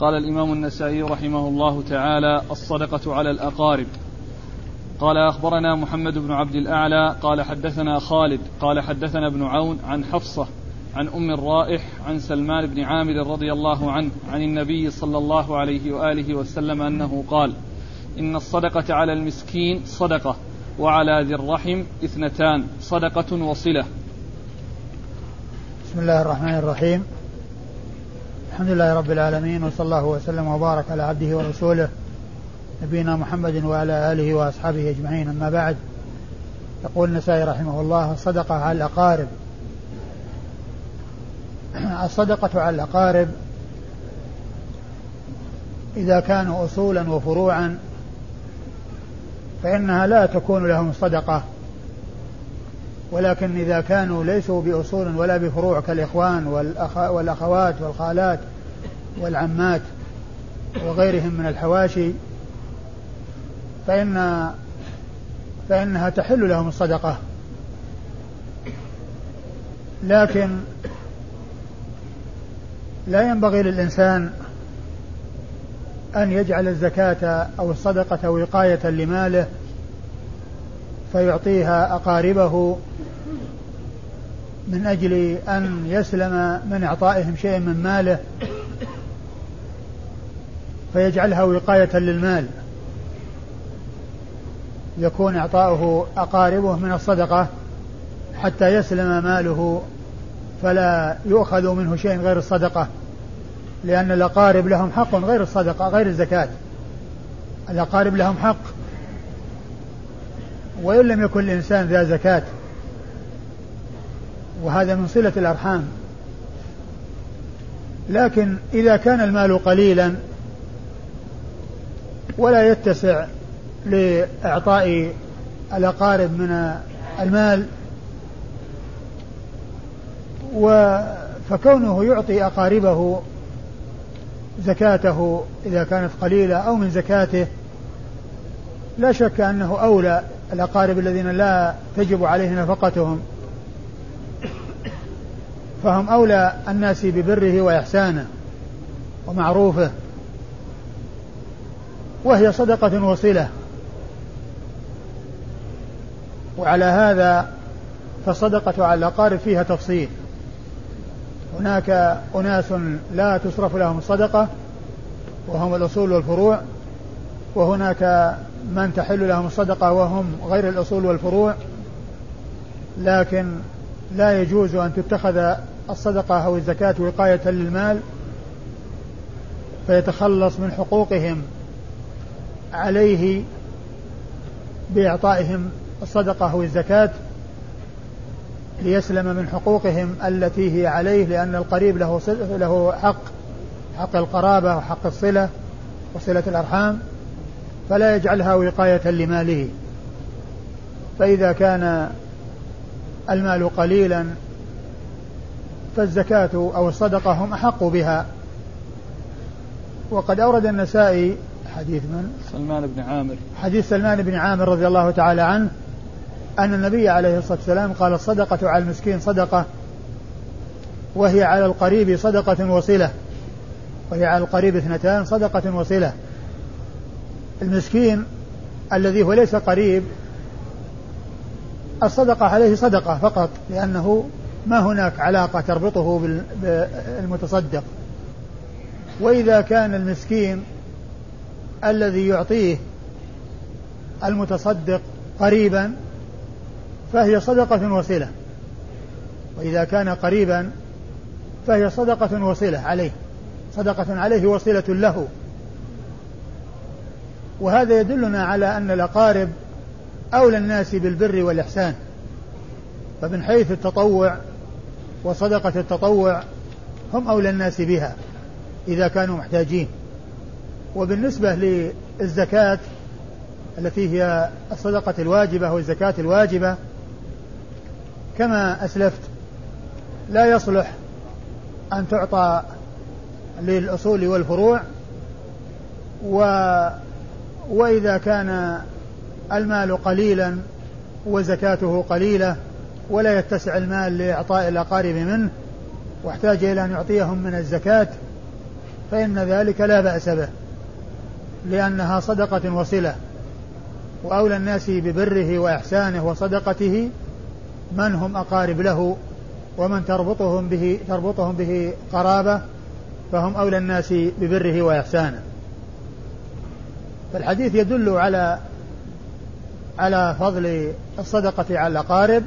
قال الإمام النسائي رحمه الله تعالى الصدقة على الأقارب. قال أخبرنا محمد بن عبد الأعلى قال حدثنا خالد قال حدثنا ابن عون عن حفصة عن أم الرائح عن سلمان بن عامر رضي الله عنه عن النبي صلى الله عليه وآله وسلم أنه قال إن الصدقة على المسكين صدقة وعلى ذي الرحم إثنتان صدقة وصلة. بسم الله الرحمن الرحيم. الحمد لله رب العالمين وصلى الله وسلم وبارك على عبده ورسوله نبينا محمد وعلى آله وأصحابه أجمعين. أما بعد يقول النسائي رحمه الله الصدقة على الأقارب. الصدقة على الأقارب إذا كانوا أصولا وفروعا فإنها لا تكون لهم صدقة. ولكن إذا كانوا ليسوا بأصول ولا بفروع كالإخوان والأخوات والخالات والعمات وغيرهم من الحواشي فإن فإنها تحل لهم الصدقة. لكن لا ينبغي للإنسان أن يجعل الزكاة أو الصدقة وقاية لماله فيعطيها أقاربه من أجل أن يسلم من إعطائهم شيء من ماله فيجعلها وقاية للمال. يكون إعطاؤه أقاربه من الصدقة حتى يسلم ماله فلا يؤخذ منه شيء غير الصدقة لأن الأقارب لهم حق غير الصدقة غير الزكاة. الأقارب لهم حق وإن لم يكن الإنسان ذا زكاة وهذا من صلة الأرحام. لكن إذا كان المال قليلا ولا يتسع لإعطاء الأقارب من المال فكونه يعطي أقاربه زكاته إذا كانت قليلة أو من زكاته لا شك أنه أولى الأقارب الذين لا تجب عليه نفقتهم فهم أولى الناس ببره وإحسانه ومعروفه وهي صدقة وصلة. وعلى هذا فالصدقة على الأقارب فيها تفصيل. هناك أناس لا تصرف لهم الصدقة وهم الأصول والفروع وهناك من تحل لهم الصدقة وهم غير الأصول والفروع لكن لا يجوز أن تتخذ الصدقة أو الزكاة وقاية للمال فيتخلص من حقوقهم عليه بإعطائهم الصدقة أو الزكاة ليسلم من حقوقهم التي هي عليه لأن القريب له له حق حق القرابة وحق الصلة وصلة الأرحام. فلا يجعلها وقاية لماله. فإذا كان المال قليلا فالزكاة أو الصدقة هم أحق بها. وقد أورد النسائي حديث من؟ سلمان بن عامر. حديث سلمان بن عامر رضي الله تعالى عنه أن النبي عليه الصلاة والسلام قال الصدقة على المسكين صدقة وهي على القريب صدقة وصلة. وهي على القريب اثنتان صدقة وصلة. المسكين الذي هو ليس قريب الصدقة عليه صدقة فقط لأنه ما هناك علاقة تربطه بالمتصدق. وإذا كان المسكين الذي يعطيه المتصدق قريبا فهي صدقة وصلة. وإذا كان قريبا فهي صدقة وصلة عليه. صدقة عليه وصلة له. وهذا يدلنا على أن الأقارب أولى الناس بالبر والإحسان. فمن حيث التطوع وصدقة التطوع هم أولى الناس بها إذا كانوا محتاجين. وبالنسبة للزكاة التي هي الصدقة الواجبة والزكاة الواجبة كما أسلفت لا يصلح أن تعطى للأصول والفروع و وإذا كان المال قليلا وزكاته قليلة ولا يتسع المال لإعطاء الأقارب منه واحتاج إلى أن يعطيهم من الزكاة فإن ذلك لا بأس به لأنها صدقة وصلة. وأولى الناس ببره وإحسانه وصدقته من هم أقارب له ومن تربطهم به تربطهم به قرابة فهم أولى الناس ببره وإحسانه. فالحديث يدل على على فضل الصدقة على الأقارب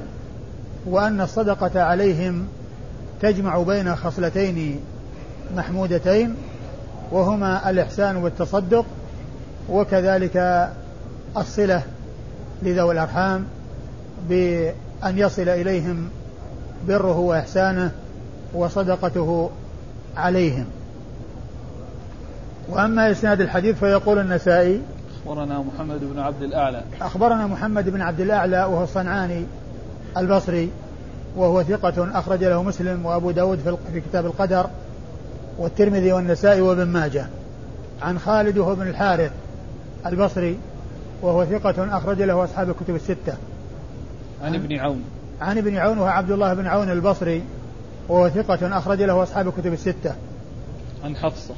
وأن الصدقة عليهم تجمع بين خصلتين محمودتين وهما الإحسان والتصدق وكذلك الصلة لذوي الأرحام بأن يصل إليهم بره وإحسانه وصدقته عليهم. وأما إسناد الحديث فيقول النسائي أخبرنا محمد بن عبد الأعلى. أخبرنا محمد بن عبد الأعلى وهو الصنعاني البصري وهو ثقة أخرج له مسلم وأبو داود في كتاب القدر والترمذي والنسائي وابن ماجه. عن خالد وهو بن الحارث البصري وهو ثقة أخرج له أصحاب الكتب الستة. عن ابن عون. عن ابن عون وهو عبد الله بن عون البصري وهو ثقة أخرج له أصحاب الكتب الستة. عن حفصة.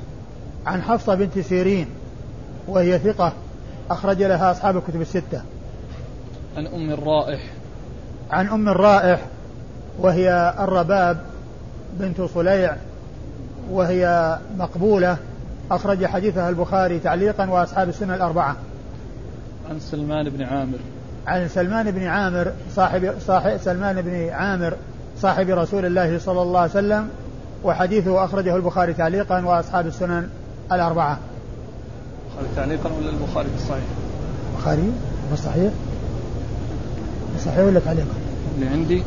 عن حفصة بنت سيرين وهي ثقة أخرج لها أصحاب الكتب الستة. عن أم الرائح. عن أم الرائح وهي الرباب بنت صليع وهي مقبولة أخرج حديثها البخاري تعليقا وأصحاب السنة الأربعة. عن سلمان بن عامر. عن سلمان بن عامر صاحب, صاحب سلمان بن عامر صاحب رسول الله صلى الله عليه وسلم وحديثه أخرجه البخاري تعليقا وأصحاب السنن الأربعة البخاري تعليقا ولا البخاري في الصحيح؟ البخاري في الصحيح؟ الصحيح ولا تعليقا؟ اللي عندي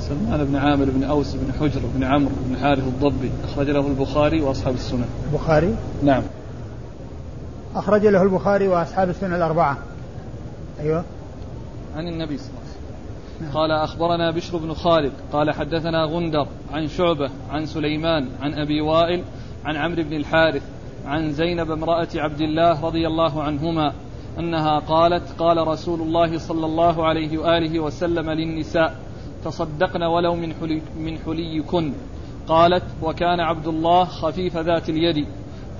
سلمان بن عامر بن أوس بن حجر بن عمرو بن حارث الضبي أخرج له البخاري وأصحاب السنن البخاري؟ نعم أخرج له البخاري وأصحاب السنن الأربعة أيوه عن النبي صلى الله عليه وسلم. قال أخبرنا بشر بن خالد قال حدثنا غندر عن شعبة عن سليمان عن أبي وائل عن عمرو بن الحارث عن زينب امرأة عبد الله رضي الله عنهما أنها قالت قال رسول الله صلى الله عليه وآله وسلم للنساء تصدقن ولو من حلي من حليكن. قالت وكان عبد الله خفيف ذات اليد.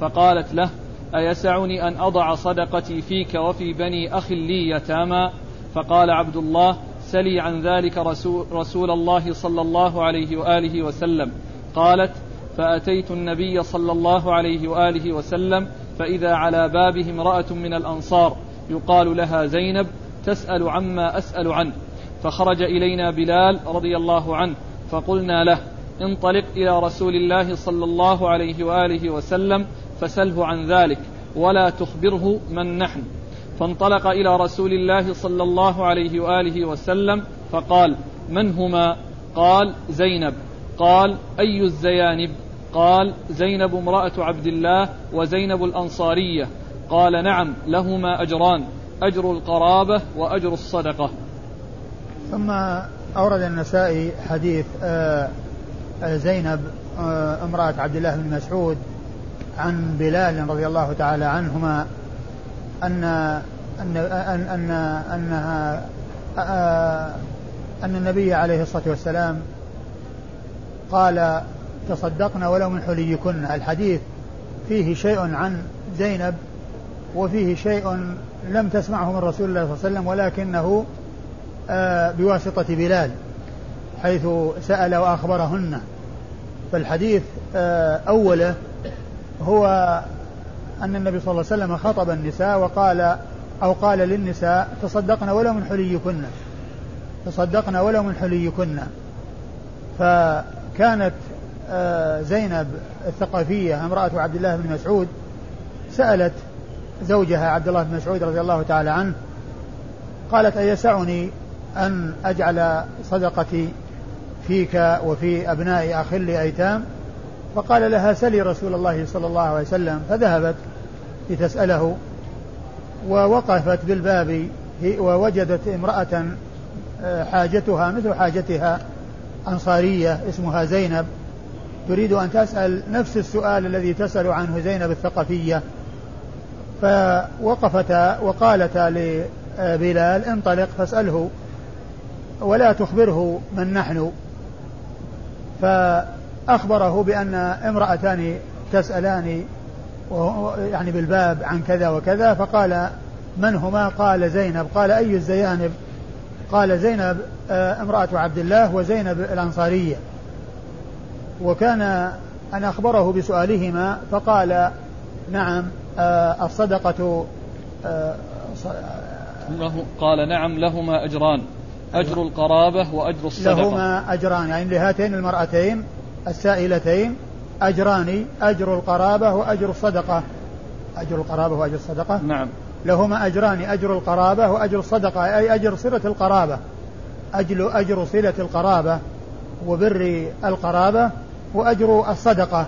فقالت له أيسعني أن أضع صدقتي فيك وفي بني أخ لي يتامى؟ فقال عبد الله سلي عن ذلك رسول, رسول الله صلى الله عليه وآله وسلم. قالت فأتيت النبي صلى الله عليه وآله وسلم فإذا على بابه امرأة من الأنصار يقال لها زينب تسأل عما أسأل عنه. فخرج إلينا بلال رضي الله عنه فقلنا له انطلق إلى رسول الله صلى الله عليه وآله وسلم فسله عن ذلك ولا تخبره من نحن. فانطلق إلى رسول الله صلى الله عليه وآله وسلم فقال من هما؟ قال زينب. قال أي الزيانب؟ قال زينب امرأة عبد الله وزينب الأنصارية. قال نعم لهما أجران أجر القرابة وأجر الصدقة. ثم أورد النسائي حديث آه، آه، زينب آه، امرأة عبد الله بن مسعود عن بلال رضي الله تعالى عنهما أن أن أن أن أنها أن النبي عليه الصلاة والسلام قال تصدقنا ولو من حليكن. الحديث فيه شيء عن زينب وفيه شيء لم تسمعه من رسول الله صلى الله عليه وسلم ولكنه آه، بواسطة بلال حيث سأل وأخبرهن. فالحديث آه، أوله هو أن النبي صلى الله عليه وسلم خطب النساء وقال أو قال للنساء تصدقنا ولو من حليكن. تصدقنا ولو من حليكن. فكانت زينب الثقفية امرأة عبد الله بن مسعود سألت زوجها عبد الله بن مسعود رضي الله تعالى عنه قالت أيسعني أن أجعل صدقتي فيك وفي أبناء أخ لي أيتام فقال لها سلي رسول الله صلى الله عليه وسلم. فذهبت لتسأله ووقفت بالباب ووجدت امرأة آه، حاجتها مثل حاجتها أنصارية اسمها زينب تريد أن تسأل نفس السؤال الذي تسأل عنه زينب الثقفية. فوقفتا وقالتا لبلال انطلق فاسأله ولا تخبره من نحن. فأخبره بأن امرأتان تسألان يعني بالباب عن كذا وكذا فقال من هما؟ قال زينب. قال أي الزيانب؟ قال زينب آه، امرأة عبد الله وزينب الأنصارية. وكان أن أخبره بسؤالهما فقال نعم آه، الصدقة آه، له قال نعم لهما أجران أجر القرابة وأجر الصدقة. لهما أجران يعني لهاتين المرأتين السائلتين أجران أجر القرابة وأجر الصدقة. أجر القرابة وأجر الصدقة؟ نعم. لهما أجران أجر القرابة وأجر الصدقة أي أجر صلة القرابة. أجل أجر صلة القرابة وبر القرابة وأجر الصدقة.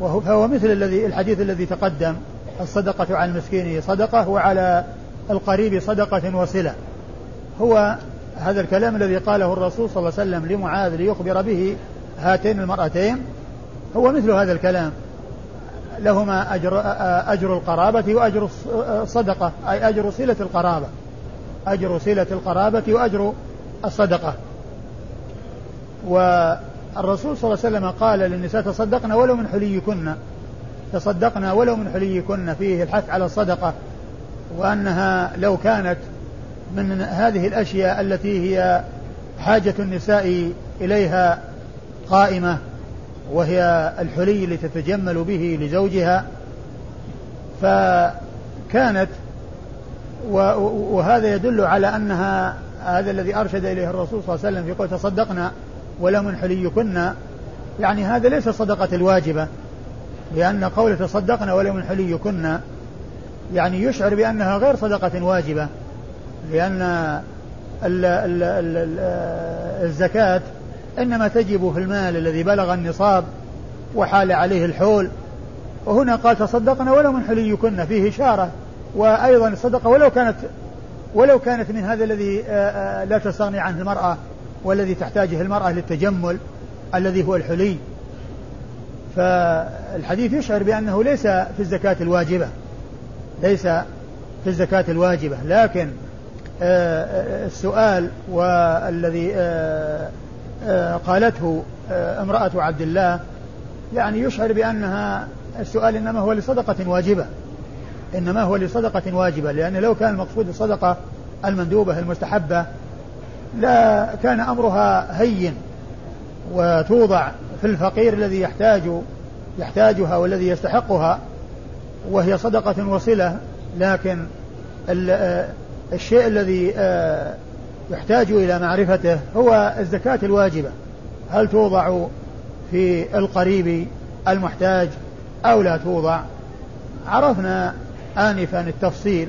وهو فهو مثل الذي الحديث الذي تقدم. الصدقة على المسكين صدقة وعلى القريب صدقة وصلة. هو هذا الكلام الذي قاله الرسول صلى الله عليه وسلم لمعاذ ليخبر به هاتين المرأتين. هو مثل هذا الكلام. لهما أجر, أجر القرابة وأجر الصدقة أي أجر صلة القرابة. أجر صلة القرابة وأجر الصدقة. والرسول صلى الله عليه وسلم قال للنساء تصدقنا ولو من حليكن. تصدقنا ولو من حليكن فيه الحث على الصدقة وأنها لو كانت من هذه الأشياء التي هي حاجة النساء إليها قائمة وهي الحلي التي تتجمل به لزوجها فكانت وهذا يدل على أنها هذا الذي أرشد إليه الرسول صلى الله عليه وسلم في قول تصدقنا ولا من حليكن يعني هذا ليس الصدقة الواجبة لأن قول تصدقنا ولا من حليكن يعني يشعر بأنها غير صدقة واجبة لأن ال ال ال الزكاة إنما تجب في المال الذي بلغ النصاب وحال عليه الحول. وهنا قال تصدقنا ولو من حليكن فيه إشارة. وأيضا الصدقة ولو كانت ولو كانت من هذا الذي آه، آه، لا تستغني عنه المرأة. والذي تحتاجه المرأة للتجمل الذي هو الحلي. فالحديث يشعر بأنه ليس في الزكاة الواجبة ليس في الزكاة الواجبة. لكن آه، السؤال والذي قالته امرأة عبد الله يعني يشعر بأنها السؤال إنما هو لصدقة واجبة. إنما هو لصدقة واجبة لأن لو كان المقصود الصدقة المندوبة المستحبة لا كان أمرها هين وتوضع في الفقير الذي يحتاج يحتاجها والذي يستحقها وهي صدقة وصلة. لكن الشيء الذي آه، يحتاج إلى معرفته هو الزكاة الواجبة. هل توضع في القريب المحتاج أو لا توضع؟ عرفنا آنفا التفصيل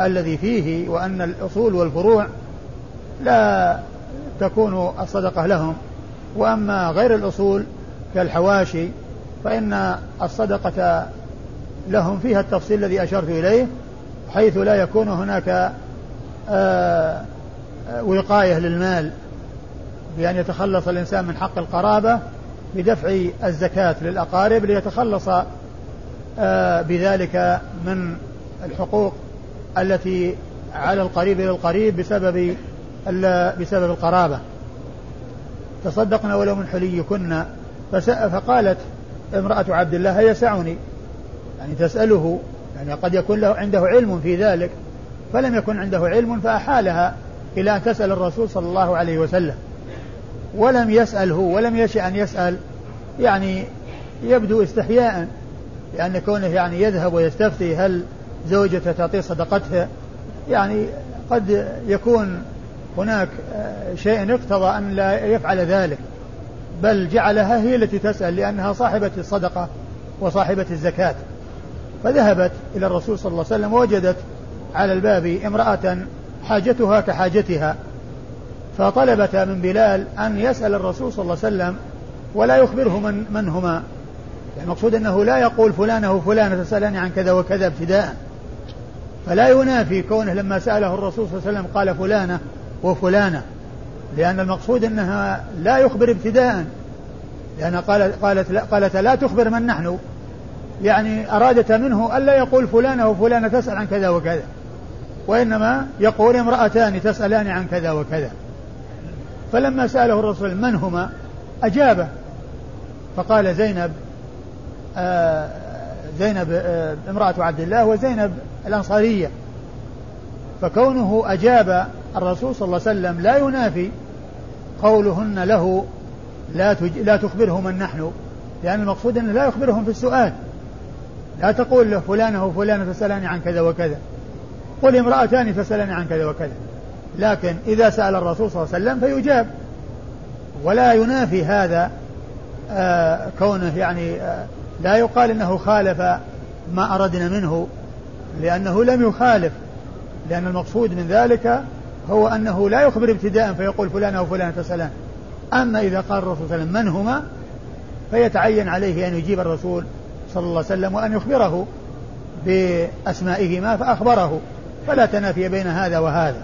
الذي فيه وأن الأصول والفروع لا تكون الصدقة لهم. وأما غير الأصول كالحواشي فإن الصدقة لهم فيها التفصيل الذي أشرت إليه حيث لا يكون هناك آه، وقاية للمال بأن يتخلص الإنسان من حق القرابة بدفع الزكاة للأقارب ليتخلص آه، بذلك من الحقوق التي على القريب للقريب بسبب بسبب القرابة. تصدقنا ولو من حليكن فقالت امرأة عبد الله يسعني يعني تسأله يعني قد يكون له عنده علم في ذلك فلم يكن عنده علم فأحالها إلى أن تسأل الرسول صلى الله عليه وسلم. ولم يسأله ولم يشأ أن يسأل يعني يبدو استحياء لأن كونه يعني يذهب ويستفتي هل زوجته تعطيه صدقتها يعني قد يكون هناك شيء اقتضى أن لا يفعل ذلك بل جعلها هي التي تسأل لأنها صاحبة الصدقة وصاحبة الزكاة. فذهبت إلى الرسول صلى الله عليه وسلم ووجدت على الباب امرأة حاجتها كحاجتها فطلبت من بلال أن يسأل الرسول صلى الله عليه وسلم ولا يخبره من, من هما يعني المقصود أنه لا يقول فلانة وفلانة تسألني عن كذا وكذا ابتداء. فلا ينافي كونه لما سأله الرسول صلى الله عليه وسلم قال فلانة وفلانة لأن المقصود أنها لا يخبر ابتداء. لأن قالت, قالت, قالت لا تخبر من نحن. يعني أرادت منه ألا يقول فلانة وفلانة تسأل عن كذا وكذا وإنما يقول امرأتان تسألان عن كذا وكذا. فلما سأله الرسول من هما أجابه. فقال زينب آه، زينب آه، امرأة عبد الله وزينب الأنصارية. فكونه أجاب الرسول صلى الله عليه وسلم لا ينافي قولهن له لا تج... لا تخبره من نحن لأن المقصود أنه لا يخبرهم في السؤال. لا تقول له فلانة وفلانة تسألني عن كذا وكذا قل امرأتان تسألني عن كذا وكذا. لكن إذا سأل الرسول صلى الله عليه وسلم فيجاب. ولا ينافي هذا آه كونه يعني آه لا يقال إنه خالف ما أردنا منه لأنه لم يخالف لأن المقصود من ذلك هو أنه لا يخبر ابتداء فيقول فلان أو فلان تسالان أما إذا قال الرسول صلى الله عليه وسلم من هما فيتعين عليه أن يجيب الرسول صلى الله عليه وسلم وأن يخبره بأسمائهما فأخبره. فلا تنافي بين هذا وهذا.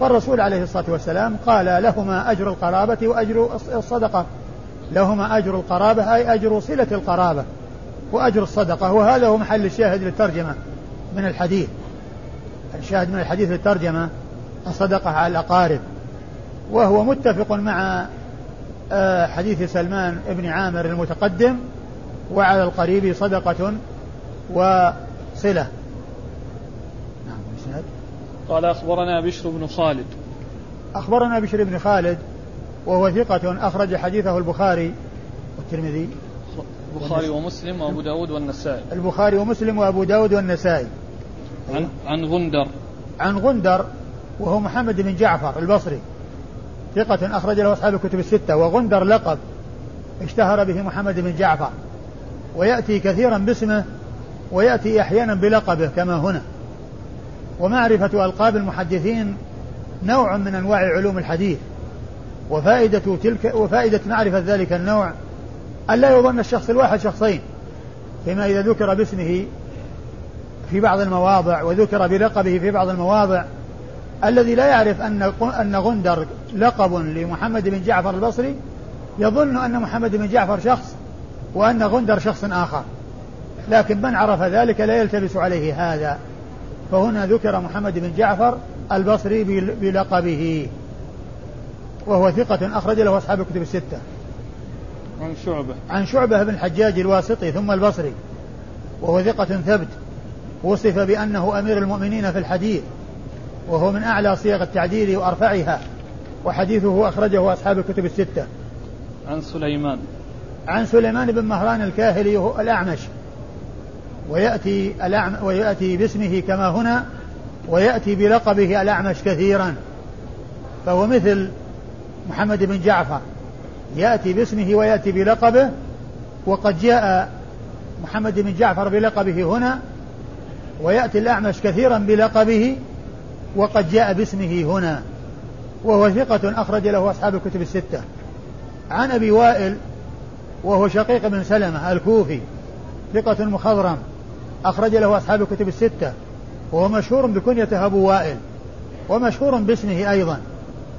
فالرسول عليه الصلاة والسلام قال لهما أجر القرابة وأجر الصدقة. لهما أجر القرابة أي أجر صلة القرابة وأجر الصدقة. وهذا هو محل الشاهد للترجمة من الحديث. الشاهد من الحديث للترجمة الصدقة على الأقارب. وهو متفق مع آه، حديث سلمان بن عامر المتقدم وعلى القريب صدقة وصلة. نعم قال أخبرنا بشر بن خالد. أخبرنا بشر بن خالد وهو ثقة أخرج حديثه البخاري والترمذي. البخاري ومسلم وأبو داود والنسائي. البخاري ومسلم وأبو داود والنسائي. عن عن غندر. عن غندر وهو محمد بن جعفر البصري. ثقة أخرج له أصحاب الكتب الستة وغندر لقب اشتهر به محمد بن جعفر. ويأتي كثيرا باسمه ويأتي أحيانا بلقبه كما هنا. ومعرفة ألقاب المحدثين نوع من أنواع علوم الحديث. وفائدة تلك وفائدة معرفة ذلك النوع ألا يظن الشخص الواحد شخصين. فيما إذا ذكر باسمه في بعض المواضع وذكر بلقبه في بعض المواضع الذي لا يعرف أن أن غندر لقب لمحمد بن جعفر البصري يظن أن محمد بن جعفر شخص وأن غندر شخص آخر لكن من عرف ذلك لا يلتبس عليه هذا فهنا ذكر محمد بن جعفر البصري بلقبه وهو ثقة أخرج له أصحاب الكتب الستة. عن شعبة. عن شعبة بن الحجاج الواسطي ثم البصري. وهو ثقة ثبت. وصف بأنه أمير المؤمنين في الحديث. وهو من أعلى صيغ التعديل وأرفعها. وحديثه أخرجه أصحاب الكتب الستة. عن سليمان. عن سليمان بن مهران الكاهلي الأعمش. ويأتي الأعم ويأتي باسمه كما هنا ويأتي بلقبه الأعمش كثيرا فهو مثل محمد بن جعفر يأتي باسمه ويأتي بلقبه وقد جاء محمد بن جعفر بلقبه هنا ويأتي الأعمش كثيرا بلقبه وقد جاء باسمه هنا وهو ثقة أخرج له أصحاب الكتب الستة. عن أبي وائل وهو شقيق بن سلمة الكوفي ثقة مخضرم أخرج له أصحاب الكتب الستة. وهو مشهور بكنيته أبو وائل ومشهور باسمه أيضا.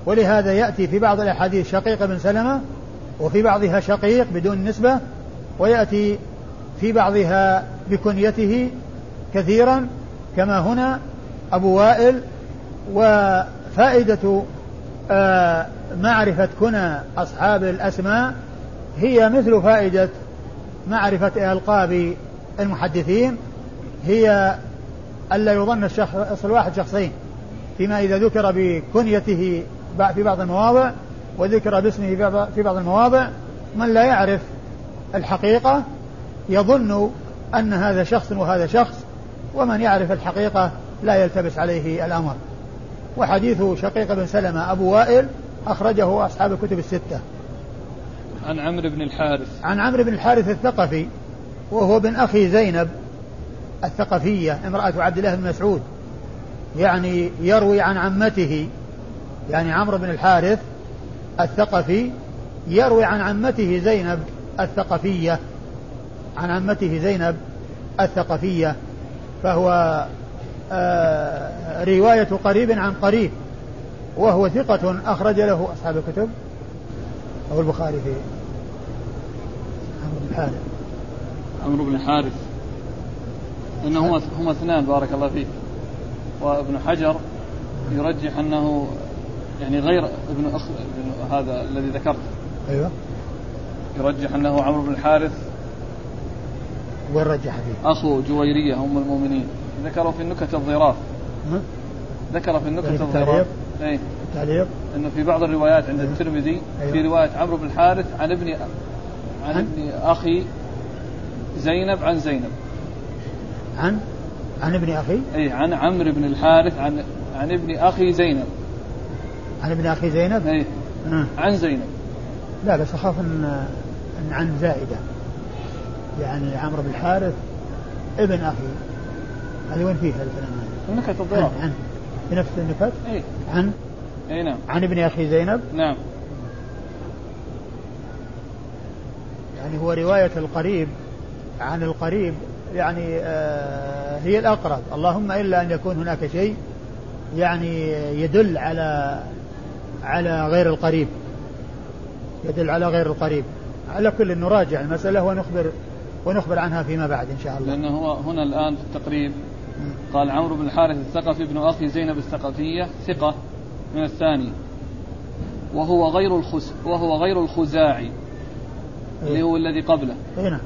ولهذا يأتي في بعض الأحاديث شقيق بن سلمة وفي بعضها شقيق بدون نسبة ويأتي في بعضها بكنيته كثيرا كما هنا أبو وائل وفائدة آه، معرفة كنى أصحاب الأسماء هي مثل فائدة معرفة ألقاب المحدثين هي ألا يظن الشخص الواحد شخصين فيما إذا ذكر بكنيته في بعض المواضع وذكر باسمه في بعض المواضع من لا يعرف الحقيقة يظن أن هذا شخص وهذا شخص ومن يعرف الحقيقة لا يلتبس عليه الأمر. وحديث شقيق بن سلمة أبو وائل أخرجه أصحاب الكتب الستة. عن عمرو بن الحارث. عن عمرو بن الحارث الثقفي وهو بن أخي زينب الثقفية امرأة عبد الله بن مسعود. يعني يروي عن عمته يعني عمرو بن الحارث الثقفي يروي عن عمته زينب الثقفية. عن عمته زينب الثقفية فهو رواية قريب عن قريب وهو ثقة أخرج له أصحاب الكتب أو البخاري في عمرو بن الحارث عمرو بن الحارث إنهما هما اثنان بارك الله فيك. وابن حجر يرجح أنه يعني غير ابن أخ ابن هذا الذي ذكرته أيوه. يرجح أنه عمرو بن الحارث وين رجح فيه؟ أخو جويرية أم المؤمنين. ذكروا في النكت الظراف. ذكر في النكت الظراف. اي التعليق؟ إنه في بعض الروايات عند الترمذي أيوه. في رواية عمرو بن الحارث عن ابن عن ابن أخي زينب عن زينب. عن؟ عن ابن أخي؟ اي عن عمرو بن الحارث عن عن ابن أخي زينب. عن ابن أخي زينب؟ اي. عن زينب. لا بس أخاف إن, إن عن زائدة. يعني عمرو بن الحارث ابن أخي. هذه وين فيه هذا الكلام نكت الضرر عن, عن في نفس النكت؟ اي عن؟ اي نعم. عن ابن أخي زينب؟ نعم. يعني هو رواية القريب عن القريب يعني آه هي الأقرب. اللهم إلا أن يكون هناك شيء يعني يدل على على غير القريب. يدل على غير القريب. على كل نراجع المسألة ونخبر ونخبر عنها فيما بعد إن شاء الله. لأنه هو هنا الآن في التقريب. قال عمرو بن الحارث الثقفي ابن أخي زينب الثقفية ثقة من الثاني. وهو غير الخس وهو غير الخزاعي. اللي هو الذي قبله. اي نعم.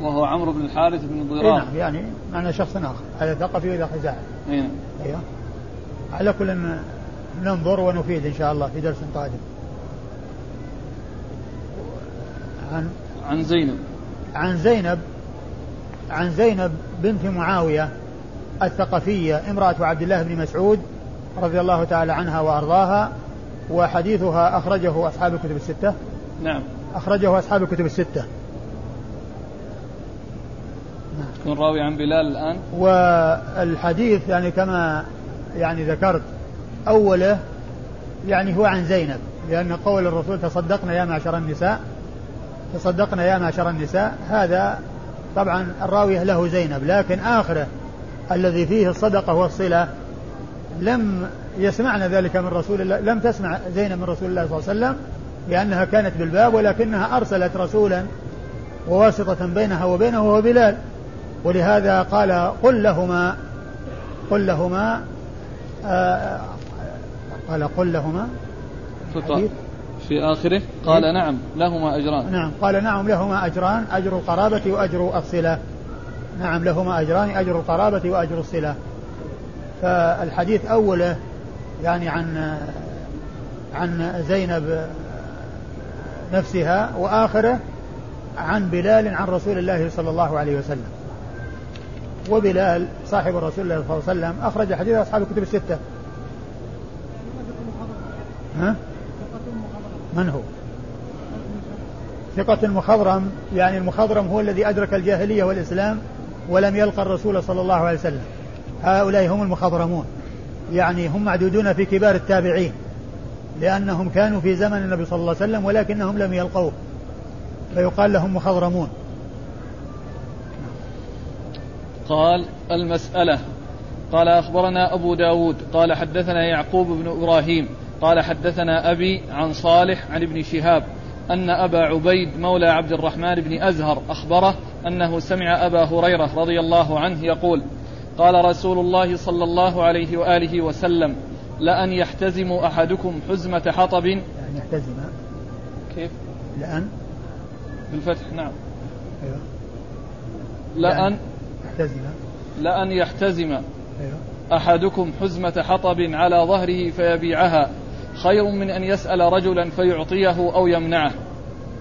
وهو عمرو بن الحارث بن ضرار نعم يعني معنى شخص آخر. هذا ثقفي واذا خزاعي. اي نعم. أيوه. على كل ننظر ونفيد إن شاء الله في درس قادم. عن عن زينب. عن زينب عن زينب بنت معاوية. الثقفية امرأة عبد الله بن مسعود رضي الله تعالى عنها وأرضاها وحديثها أخرجه أصحاب الكتب الستة. نعم. أخرجه أصحاب الكتب الستة. نعم. راوي عن بلال الآن؟ والحديث يعني كما يعني ذكرت أوله يعني هو عن زينب لأن قول الرسول تصدقنا يا معشر النساء تصدقنا يا معشر النساء هذا طبعا الراوية له زينب لكن آخره الذي فيه الصدقة والصلة لم يسمعنا ذلك من رسول الله لم تسمع زينب من رسول الله صلى الله عليه وسلم لأنها كانت بالباب ولكنها أرسلت رسولا وواسطة بينها وبينه وهو بلال ولهذا قال قل لهما قل لهما آه قال قل لهما. في آخره؟ قال إيه؟ نعم لهما أجران. نعم قال نعم لهما أجران أجر القرابة وأجر الصلة. نعم لهما أجران أجر القرابة وأجر الصلة فالحديث أوله يعني عن عن زينب نفسها وآخره عن بلال عن رسول الله صلى الله عليه وسلم وبلال صاحب رسول الله صلى الله عليه وسلم أخرج حديث أصحاب الكتب الستة ها؟ من هو؟ ثقة المخضرم يعني المخضرم هو الذي أدرك الجاهلية والإسلام ولم يلقى الرسول صلى الله عليه وسلم. هؤلاء هم المخضرمون. يعني هم معدودون في كبار التابعين. لأنهم كانوا في زمن النبي صلى الله عليه وسلم ولكنهم لم يلقوه. فيقال لهم مخضرمون. قال المسألة. قال أخبرنا أبو داود. قال حدثنا يعقوب بن إبراهيم. قال حدثنا أبي عن صالح عن ابن شهاب. أن أبا عبيد مولى عبد الرحمن بن أزهر أخبره أنه سمع أبا هريرة رضي الله عنه يقول قال رسول الله صلى الله عليه وآله وسلم لأن يحتزم أحدكم حزمة حطب. لأن يحتزم. كيف؟ لأن؟ بالفتح نعم. أيوه. لأن؟ يحتزم. لأن يحتزم أيوه. أحدكم حزمة حطب على ظهره فيبيعها. خير من أن يسأل رجلا فيعطيه أو يمنعه.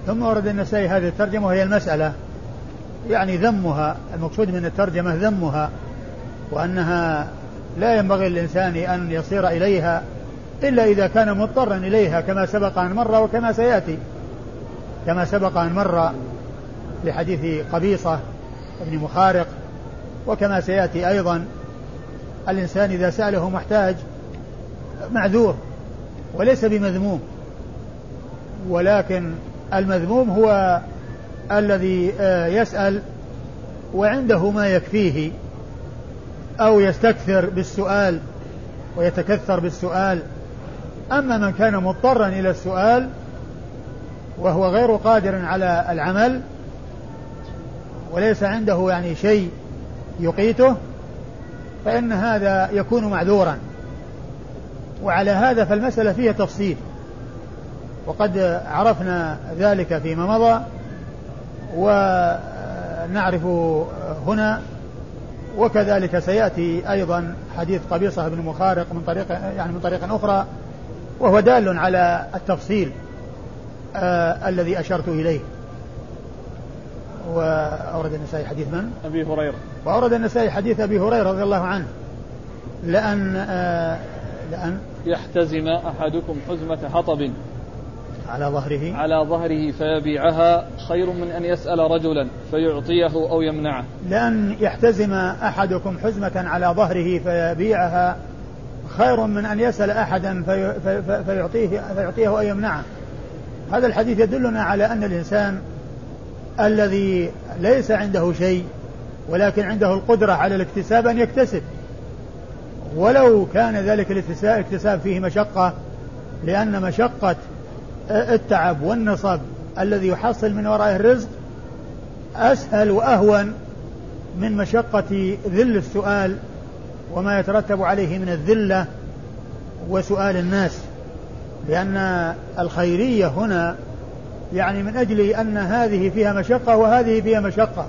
ثم ورد النسائي هذه الترجمة وهي المسألة. يعني ذمها المقصود من الترجمة ذمها وأنها لا ينبغي للإنسان أن يصير إليها إلا إذا كان مضطرا إليها كما سبق أن مر وكما سيأتي. كما سبق أن مر لحديث قبيصة بن مخارق وكما سيأتي أيضا الإنسان إذا سأله محتاج معذور. وليس بمذموم. ولكن المذموم هو الذي آه، يسأل وعنده ما يكفيه أو يستكثر بالسؤال ويتكثر بالسؤال. أما من كان مضطرا إلى السؤال وهو غير قادر على العمل وليس عنده يعني شيء يقيته فإن هذا يكون معذورا. وعلى هذا فالمسألة فيها تفصيل. وقد عرفنا ذلك فيما مضى نعرف هنا وكذلك سيأتي أيضا حديث قبيصة بن مخارق من طريق يعني من طريق أخرى وهو دال على التفصيل آه الذي أشرت إليه. وأورد النسائي حديث من؟ أبي هريرة. وأورد النسائي حديث أبي هريرة رضي الله عنه لأن آه لأن يحتزم أحدكم حزمة حطب على ظهره. على ظهره فيبيعها خير من أن يسأل رجلا فيعطيه أو يمنعه. لأن يحتزم أحدكم حزمة على ظهره فيبيعها خير من أن يسأل أحدا في في فيعطيه, فيعطيه أو يمنعه. هذا الحديث يدلنا على أن الإنسان الذي ليس عنده شيء ولكن عنده القدرة على الاكتساب أن يكتسب. ولو كان ذلك الاكتساب فيه مشقة لأن مشقة التعب والنصب الذي يحصل من ورائه الرزق أسهل وأهون من مشقة ذل السؤال وما يترتب عليه من الذلة وسؤال الناس. لأن الخيرية هنا يعني من أجل أن هذه فيها مشقة وهذه فيها مشقة.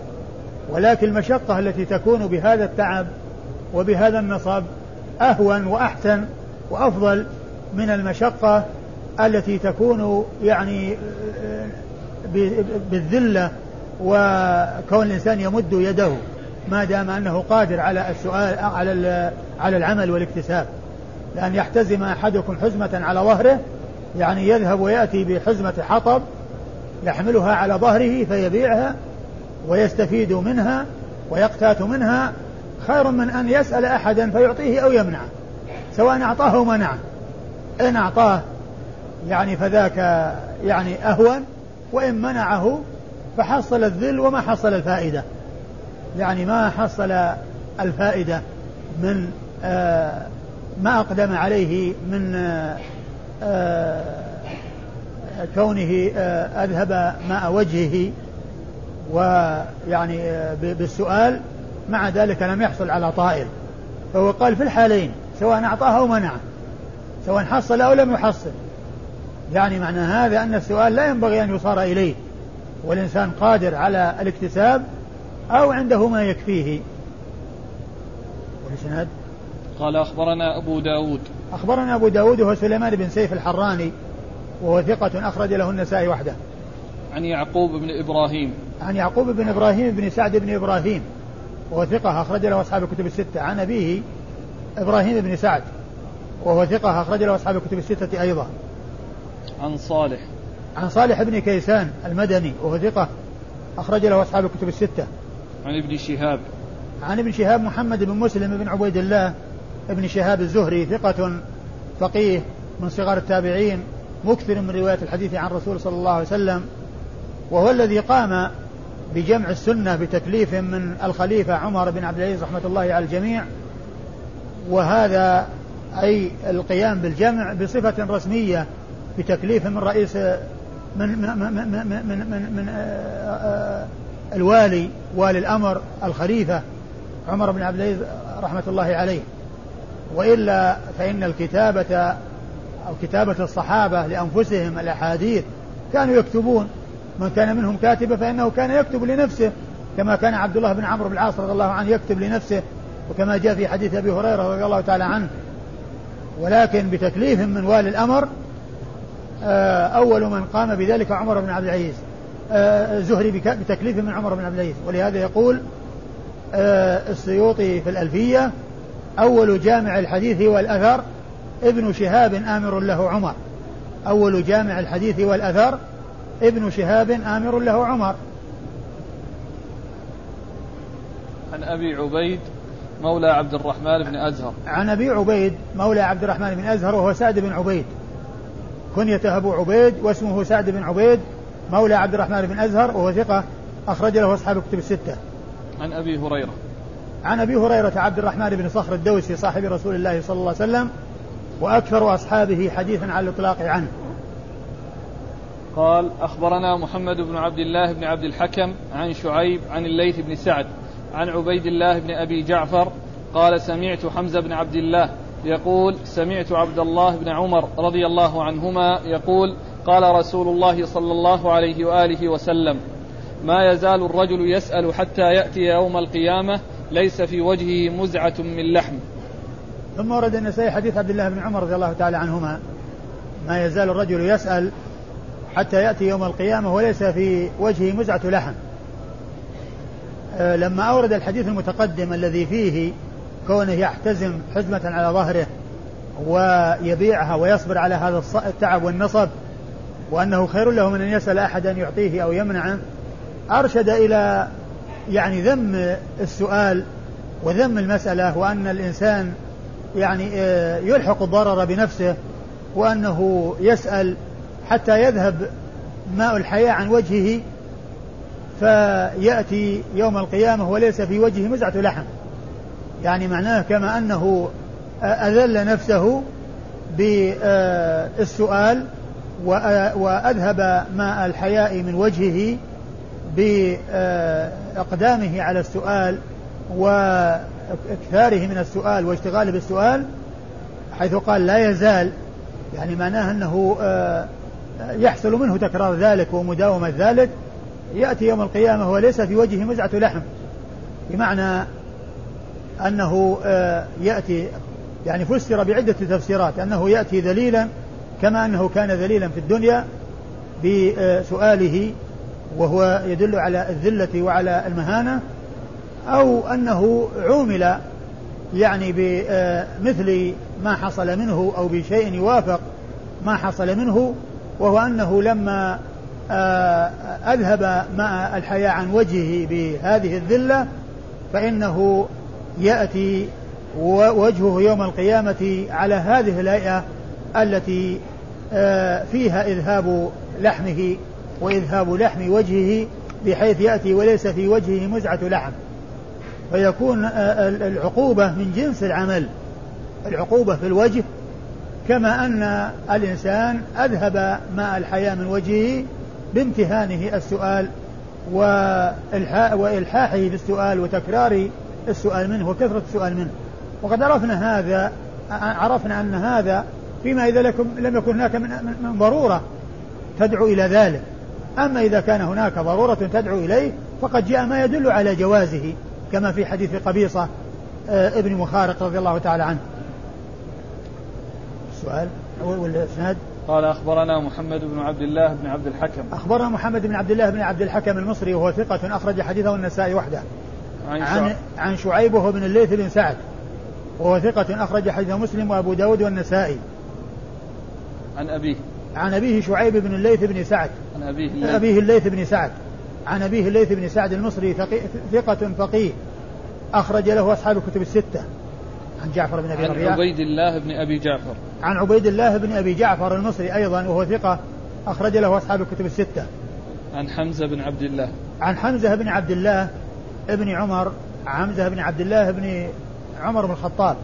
ولكن المشقة التي تكون بهذا التعب وبهذا النصب أهون وأحسن وأفضل من المشقة التي تكون يعني بالذلة وكون الإنسان يمد يده ما دام أنه قادر على السؤال على على العمل والاكتساب. لأن يحتزم أحدكم حزمة على ظهره يعني يذهب ويأتي بحزمة حطب يحملها على ظهره فيبيعها ويستفيد منها ويقتات منها خير من أن يسأل أحدا فيعطيه أو يمنعه سواء أعطاه أو منعه إن أعطاه يعني فذاك يعني أهون وإن منعه فحصل الذل وما حصل الفائدة. يعني ما حصل الفائدة من آه ما أقدم عليه من آه آه كونه آه أذهب ماء وجهه ويعني آه بالسؤال مع ذلك لم يحصل على طائل فهو قال في الحالين سواء أعطاه أو منعه. سواء حصل أو لم يحصل. يعني معنى هذا أن السؤال لا ينبغي أن يصار إليه. والإنسان قادر على الاكتساب أو عنده ما يكفيه. والإسناد؟ قال أخبرنا أبو داود. أخبرنا أبو داود وهو سليمان بن سيف الحراني وهو ثقة أخرج له النسائي وحده. عن يعقوب بن إبراهيم. عن يعقوب بن إبراهيم بن سعد بن إبراهيم. وهو ثقة أخرج له أصحاب الكتب الستة. عن أبيه إبراهيم بن سعد وهو ثقة أخرج له أصحاب الكتب الستة أيضا. عن صالح. عن صالح بن كيسان المدني وهو ثقة أخرج له أصحاب الكتب الستة. عن ابن شهاب. عن ابن شهاب محمد بن مسلم بن عبيد الله ابن شهاب الزهري ثقة فقيه من صغار التابعين مكثر من رواية الحديث عن الرسول صلى الله عليه وسلم وهو الذي قام بجمع السنة بتكليف من الخليفة عمر بن عبد العزيز رحمة الله على الجميع وهذا أي القيام بالجمع بصفة رسمية بتكليف من رئيس من من من من, من, من, من الوالي والي الأمر الخليفة عمر بن عبد العزيز رحمة الله عليه. وإلا فإن الكتابة أو كتابة الصحابة لأنفسهم الأحاديث كانوا يكتبون من كان منهم كاتبا فإنه كان يكتب لنفسه كما كان عبد الله بن عمرو بن العاص رضي الله عنه يكتب لنفسه وكما جاء في حديث أبي هريرة رضي الله تعالى عنه. ولكن بتكليف من والي الأمر آه، أول من قام بذلك عمر بن عبد العزيز. آه، الزهري بتكليف من عمر بن عبد العزيز. ولهذا يقول آه، السيوطي في الألفية أول جامع الحديث والأثر ابن شهاب آمر له عمر. أول جامع الحديث والأثر ابن شهاب آمر له عمر. عن أبي عبيد مولى عبد الرحمن بن أزهر. عن أبي عبيد مولى عبد الرحمن بن أزهر وهو سعد بن عبيد. كنيته أبو عبيد واسمه سعد بن عبيد مولى عبد الرحمن بن أزهر وهو ثقة أخرج له أصحاب الكتب الستة. عن أبي هريرة. عن أبي هريرة عبد الرحمن بن صخر الدوسي صاحب رسول الله صلى الله عليه وسلم وأكثر أصحابه حديثا على الإطلاق عنه. قال أخبرنا محمد بن عبد الله بن عبد الحكم عن شعيب عن الليث بن سعد عن عبيد الله بن أبي جعفر قال سمعت حمزة بن عبد الله يقول سمعت عبد الله بن عمر رضي الله عنهما يقول قال رسول الله صلى الله عليه وآله وسلم ما يزال الرجل يسأل حتى يأتي يوم القيامة ليس في وجهه مزعة من لحم. ثم ورد النسائي حديث عبد الله بن عمر رضي الله تعالى عنهما ما يزال الرجل يسأل حتى يأتي يوم القيامة وليس في وجهه مزعة لحم. آه، لما أورد الحديث المتقدم الذي فيه كونه يحتزم حزمة على ظهره ويبيعها ويصبر على هذا التعب والنصب وأنه خير له من أن يسأل أحدا يعطيه أو يمنعه أرشد إلى يعني ذم السؤال وذم المسألة وأن الإنسان يعني آه، يلحق الضرر بنفسه وأنه يسأل حتى يذهب ماء الحياة عن وجهه فيأتي يوم القيامة وليس في وجهه مزعة لحم. يعني معناه كما أنه أذل نفسه بالسؤال وأذهب ماء الحياء من وجهه بإقدامه على السؤال وإكثاره من السؤال واشتغاله بالسؤال حيث قال لا يزال. يعني معناه أنه يحصل منه تكرار ذلك ومداومة ذلك يأتي يوم القيامة وليس في وجهه مزعة لحم. بمعنى أنه آه، يأتي يعني فسر بعدة تفسيرات أنه يأتي ذليلا كما أنه كان ذليلا في الدنيا بسؤاله وهو يدل على الذلة وعلى المهانة أو أنه عومل يعني بمثل ما حصل منه أو بشيء يوافق ما حصل منه وهو أنه لما آه، أذهب ماء الحياة عن وجهه بهذه الذلة فإنه يأتي وجهه يوم القيامة على هذه الهيئة التي آه، فيها إذهاب لحمه وإذهاب لحم وجهه بحيث يأتي وليس في وجهه مزعة لحم. فيكون آه، العقوبة من جنس العمل العقوبة في الوجه كما أن الإنسان أذهب ماء الحياة من وجهه بامتهانه السؤال وإلحاحه بالسؤال وتكرار السؤال منه وكثرة السؤال منه. وقد عرفنا هذا عرفنا أن هذا فيما إذا لكم لم يكن هناك من, من ضرورة تدعو إلى ذلك. أما إذا كان هناك ضرورة تدعو إليه فقد جاء ما يدل على جوازه كما في حديث قبيصة آه، ابن مخارق رضي الله تعالى عنه. السؤال والإسناد قال أخبرنا محمد بن عبد الله بن عبد الحكم. أخبرنا محمد بن عبد الله بن عبد الحكم المصري وهو ثقة أخرج حديثه النسائي وحده. عن عن, عن شعيب وهو بن الليث بن سعد وهو ثقة أخرج حديثه مسلم وأبو داود والنسائي. عن أبيه. عن أبيه شعيب بن الليث بن سعد. عن أبيه الليث, أبيه الليث بن سعد. عن أبيه الليث بن سعد المصري ثقة فقيه. أخرج له أصحاب الكتب الستة. عن جعفر بن أبي ربيعة عن عبيد الله بن أبي جعفر. عن عبيد الله بن أبي جعفر المصري أيضا وهو ثقة أخرج له أصحاب الكتب الستة. عن حمزة بن عبد الله. عن حمزة بن عبد الله ابن عمر حمزة بن عبد الله بن عمر بن الخطاب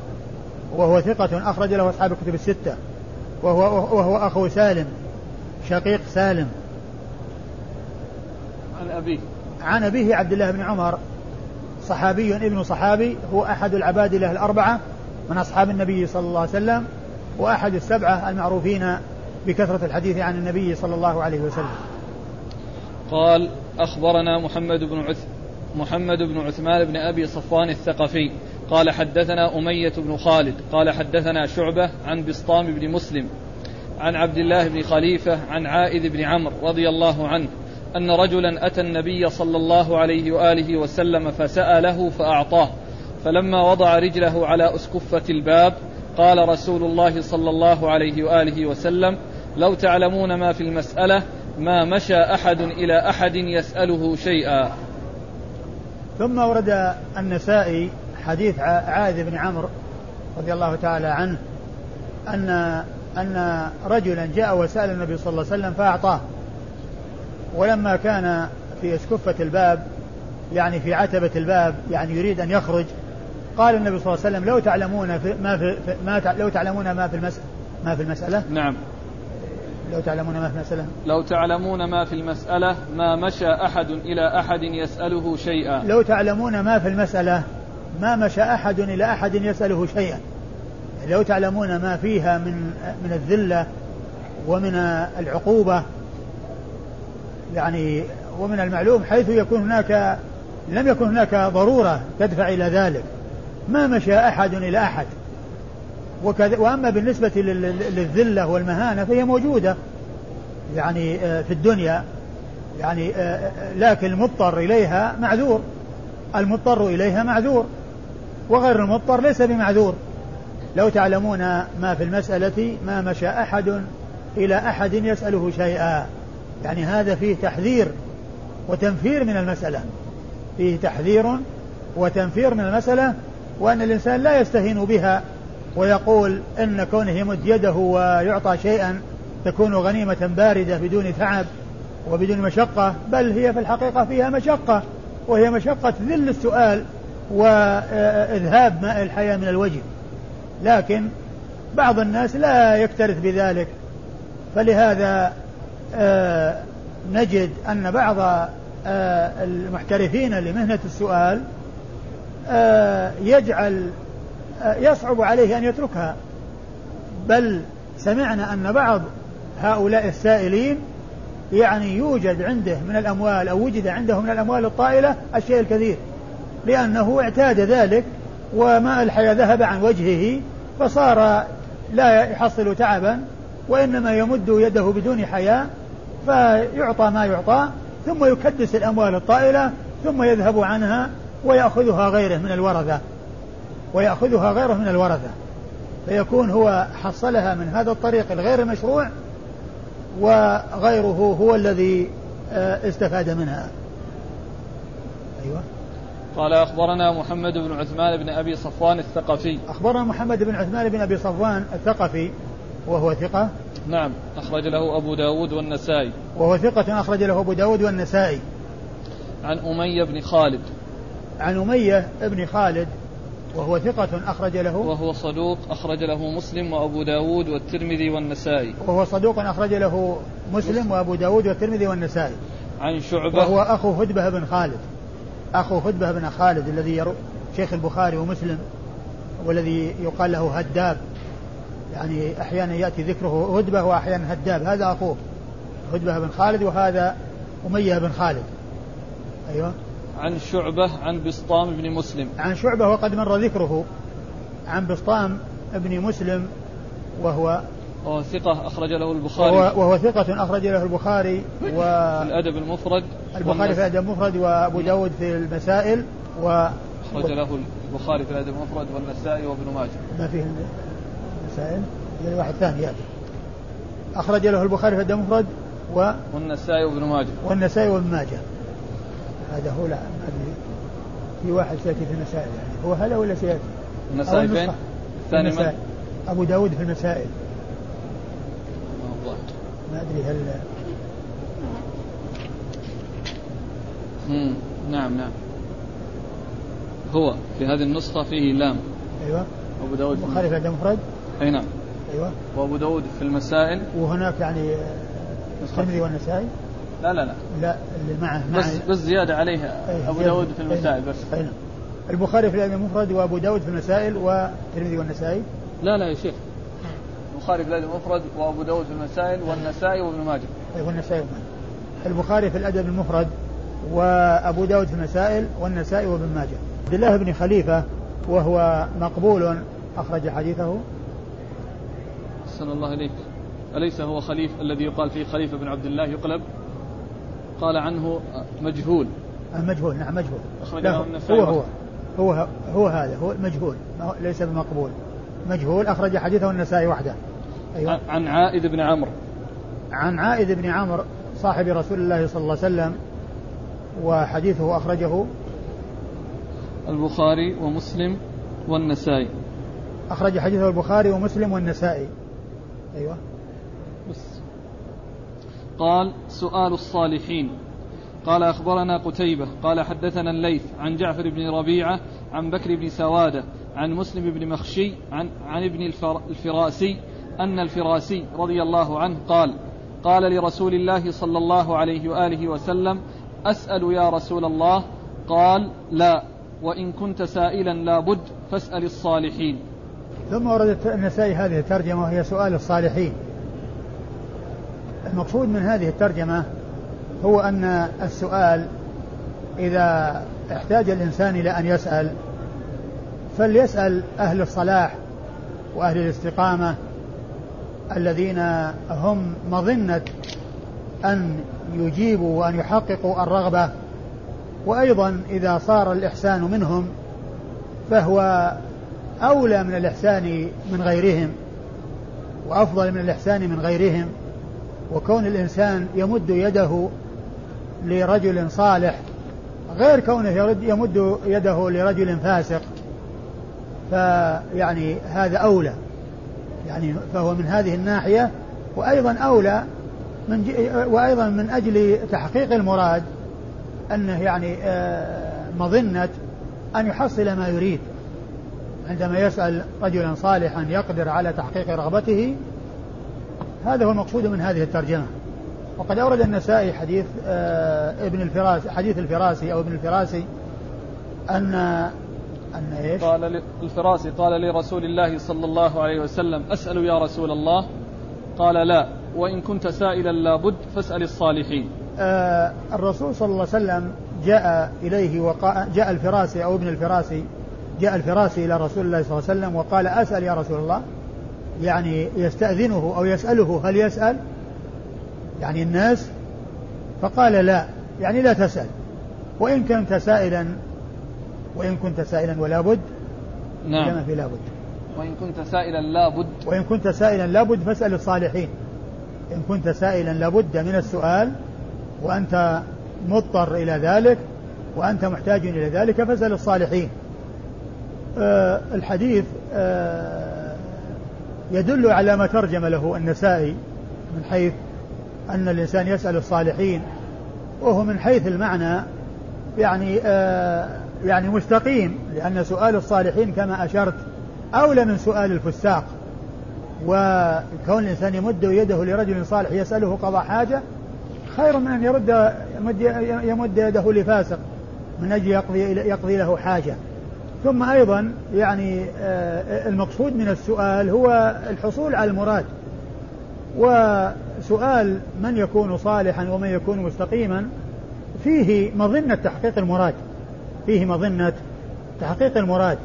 وهو ثقة أخرج له أصحاب الكتب الستة. وهو وهو أخو سالم شقيق سالم. عن أبيه. عن أبيه عبد الله بن عمر صحابي ابن صحابي هو أحد العبادلة الأربعة من أصحاب النبي صلى الله عليه وسلم. وأحد السبعة المعروفين بكثرة الحديث عن النبي صلى الله عليه وسلم. قال أخبرنا محمد بن عث محمد بن عثمان بن أبي صفوان الثقفي. قال حدثنا أمية بن خالد. قال حدثنا شعبة عن بسطام بن مسلم. عن عبد الله بن خليفة عن عائذ بن عمرو رضي الله عنه أن رجلا أتى النبي صلى الله عليه وآله وسلم فسأله فأعطاه. فلما وضع رجله على أسكفة الباب قال رسول الله صلى الله عليه وآله وسلم لو تعلمون ما في المسألة ما مشى أحد إلى أحد يسأله شيئا. ثم ورد النسائي حديث عائذ بن عمرو رضي الله تعالى عنه أن أن رجلا جاء وسأل النبي صلى الله عليه وسلم فأعطاه. ولما كان في اسكفة الباب يعني في عتبة الباب يعني يريد أن يخرج قال النبي صلى الله عليه وسلم لو تعلمون في ما في ما لو تعلمون ما في المسألة ما في المسألة. نعم. لو تعلمون ما في المسألة. لو تعلمون ما في المسألة ما مشى أحد إلى أحد يسأله شيئا. لو تعلمون ما في المسألة ما مشى أحد إلى أحد يسأله شيئا. لو تعلمون ما فيها من من الذلة ومن العقوبة يعني ومن المعلوم حيث يكون هناك لم يكن هناك ضرورة تدفع إلى ذلك. ما مشى أحد إلى أحد. وكذا وأما بالنسبة للذلة والمهانة فهي موجودة يعني آه، في الدنيا. يعني آه، آه، لكن المضطر إليها معذور. المضطر إليها معذور. وغير المضطر ليس بمعذور. لو تعلمون ما في المسألة ما مشى أحد إلى أحد يسأله شيئا. يعني هذا فيه تحذير وتنفير من المسألة. فيه تحذير وتنفير من المسألة وأن الإنسان لا يستهين بها ويقول إن كونه يمد يده ويعطى شيئا تكون غنيمة باردة بدون تعب وبدون مشقة بل هي في الحقيقة فيها مشقة وهي مشقة ذل السؤال وإذهاب ماء الحياة من الوجه. لكن بعض الناس لا يكترث بذلك. فلهذا آه، نجد أن بعض آه، المحترفين لمهنة السؤال يجعل يصعب عليه أن يتركها. بل سمعنا أن بعض هؤلاء السائلين يعني يوجد عنده من الأموال أو وجد عنده من الأموال الطائلة الشيء الكثير لأنه اعتاد ذلك وماء الحياة ذهب عن وجهه فصار لا يحصل تعبا وإنما يمد يده بدون حياة فيعطى ما يعطى ثم يكدس الأموال الطائلة ثم يذهب عنها ويأخذها غيره من الورثة. ويأخذها غيره من الورثة. فيكون هو حصلها من هذا الطريق الغير مشروع وغيره هو الذي آه، استفاد منها. أيوة. قال أخبرنا محمد بن عثمان بن أبي صفوان الثقفي. أخبرنا محمد بن عثمان بن أبي صفوان الثقفي وهو ثقة. نعم أخرج له أبو داود والنسائي. وهو ثقة أخرج له أبو داود والنسائي. عن أمية بن خالد. عن أمية بن خالد وهو ثقة أخرج له. وهو صدوق أخرج له مسلم وأبو داود والترمذي والنسائي. وهو صدوق أخرج له مسلم وأبو داود والترمذي والنسائي. عن شعبة. وهو أخو هدبة بن خالد. أخو هدبة بن خالد الذي يرو شيخ البخاري ومسلم والذي يقال له هداب. يعني أحيانا يأتي ذكره هدبة وأحيانا هداب. هذا أخوه هدبة بن خالد وهذا أمية بن خالد. أيوه. عن شعبة عن بسطام بن مسلم. عن شعبة وقد مر ذكره. عن بسطام بن مسلم وهو وهو ثقة أخرج له البخاري. وهو, وهو ثقة أخرج له البخاري و الأدب المفرد. البخاري في الأدب المفرد وأبو داود في المسائل و أخرج له البخاري في الأدب المفرد والنسائي وابن ماجه. ما فيه المسائل. يعني واحد ثاني يأتي. أخرج له البخاري في الأدب المفرد و والنسائي وابن ماجه. والنسائي وابن ماجه. هذا هو لا هذه في واحد سيأتي في المسائل يعني. هو هذا ولا سيأتي؟ النسائي فين؟ الثاني من؟ أبو داود في المسائل. ما أدري هل مم. نعم نعم. هو في هذه النسخة فيه لام. أيوة. أبو داود في الأدب المفرد أي نعم. أيوة. وأبو داود في المسائل. وهناك يعني الترمذي والنسائي. لا لا لا. لا اللي معه, معه. بس بس زيادة عليها. أيه أبو داود في المسائل بس. أي نعم. البخاري في الأدب المفرد وأبو داود في المسائل والترمذي والنسائي. لا لا يا شيخ. البخاري في الأدب المفرد وأبو داود في المسائل والنسائي وابن ماجه. أي والنسائي وابن البخاري في الأدب المفرد وأبو داود في المسائل والنسائي وابن ماجه. عبد الله بن خليفة وهو مقبول أخرج حديثه. أحسن الله إليك. أليس هو خليف الذي يقال فيه خليفة بن عبد الله يقلب؟ قال عنه مجهول. مجهول نعم مجهول. أخرجه النسائي هو هو هو هو هذا هو مجهول ليس بمقبول. مجهول أخرج حديثه النسائي وحده. أيوة. عن عائد بن عمرو. عن عائد بن عمرو صاحب رسول الله صلى الله عليه وسلم وحديثه أخرجه. البخاري ومسلم والنسائي. أخرج حديثه البخاري ومسلم والنسائي. أيوة. بس قال سؤال الصالحين. قال أخبرنا قتيبة قال حدثنا الليث عن جعفر بن ربيعة عن بكر بن سوادة عن مسلم بن مخشي عن, عن ابن الفراسي أن الفراسي رضي الله عنه قال قال لرسول الله صلى الله عليه وآله وسلم أسأل يا رسول الله. قال لا وإن كنت سائلا لابد فاسأل الصالحين. ثم وردت النسائي هذه الترجمة وهي سؤال الصالحين. المقصود من هذه الترجمة هو أن السؤال إذا احتاج الإنسان إلى أن يسأل فليسأل أهل الصلاح وأهل الاستقامة الذين هم مظنة أن يجيبوا وأن يحققوا الرغبة. وأيضا إذا صار الإحسان منهم فهو أولى من الإحسان من غيرهم وأفضل من الإحسان من غيرهم. وكون الإنسان يمد يده لرجل صالح غير كونه يمد يده لرجل فاسق فيعني هذا أولى. يعني فهو من هذه الناحية وأيضا أولى من وأيضا من أجل تحقيق المراد أنه يعني آه، مظنة أن يحصل ما يريد. عندما يسأل رجلا صالحا يقدر على تحقيق رغبته هذا هو المقصود من هذه الترجمة. وقد أورد النسائي حديث آه، ابن الفراس حديث الفراسي أو ابن الفراسي أن أن إيش؟ قال الفراسي قال لرسول الله صلى الله عليه وسلم أسأل يا رسول الله. قال لا وإن كنت سائلا لابد فاسأل الصالحين. آه الرسول صلى الله عليه وسلم جاء إليه وقال جاء الفراسي أو ابن الفراسي جاء الفراسي إلى رسول الله صلى الله عليه وسلم وقال أسأل يا رسول الله. يعني يستأذنه أو يسأله هل يسأل؟ يعني الناس؟ فقال لا يعني لا تسأل. وإن كنت سائلا وإن كنت سائلا ولا بد نعم. كما في لابد وإن كنت سائلا لابد وإن كنت سائلا لابد فاسأل الصالحين. إن كنت سائلا لابد من السؤال وأنت مضطر إلى ذلك وأنت محتاج إلى ذلك فاسأل الصالحين. آه الحديث آه يدل على ما ترجم له النسائي من حيث أن الإنسان يسأل الصالحين وهو من حيث المعنى يعني آه يعني مستقيم لأن سؤال الصالحين كما أشرت أولى من سؤال الفساق. وكون الإنسان يمد يده لرجل صالح يسأله قضاء حاجة خير من أن يرد يمد, يمد يده لفاسق من أجل يقضي, يقضي له حاجة. ثم أيضا يعني آه، المقصود من السؤال هو الحصول على المراد. وسؤال من يكون صالحا ومن يكون مستقيما فيه مظنة تحقيق المراد. فيه مظنة تحقيق المراد.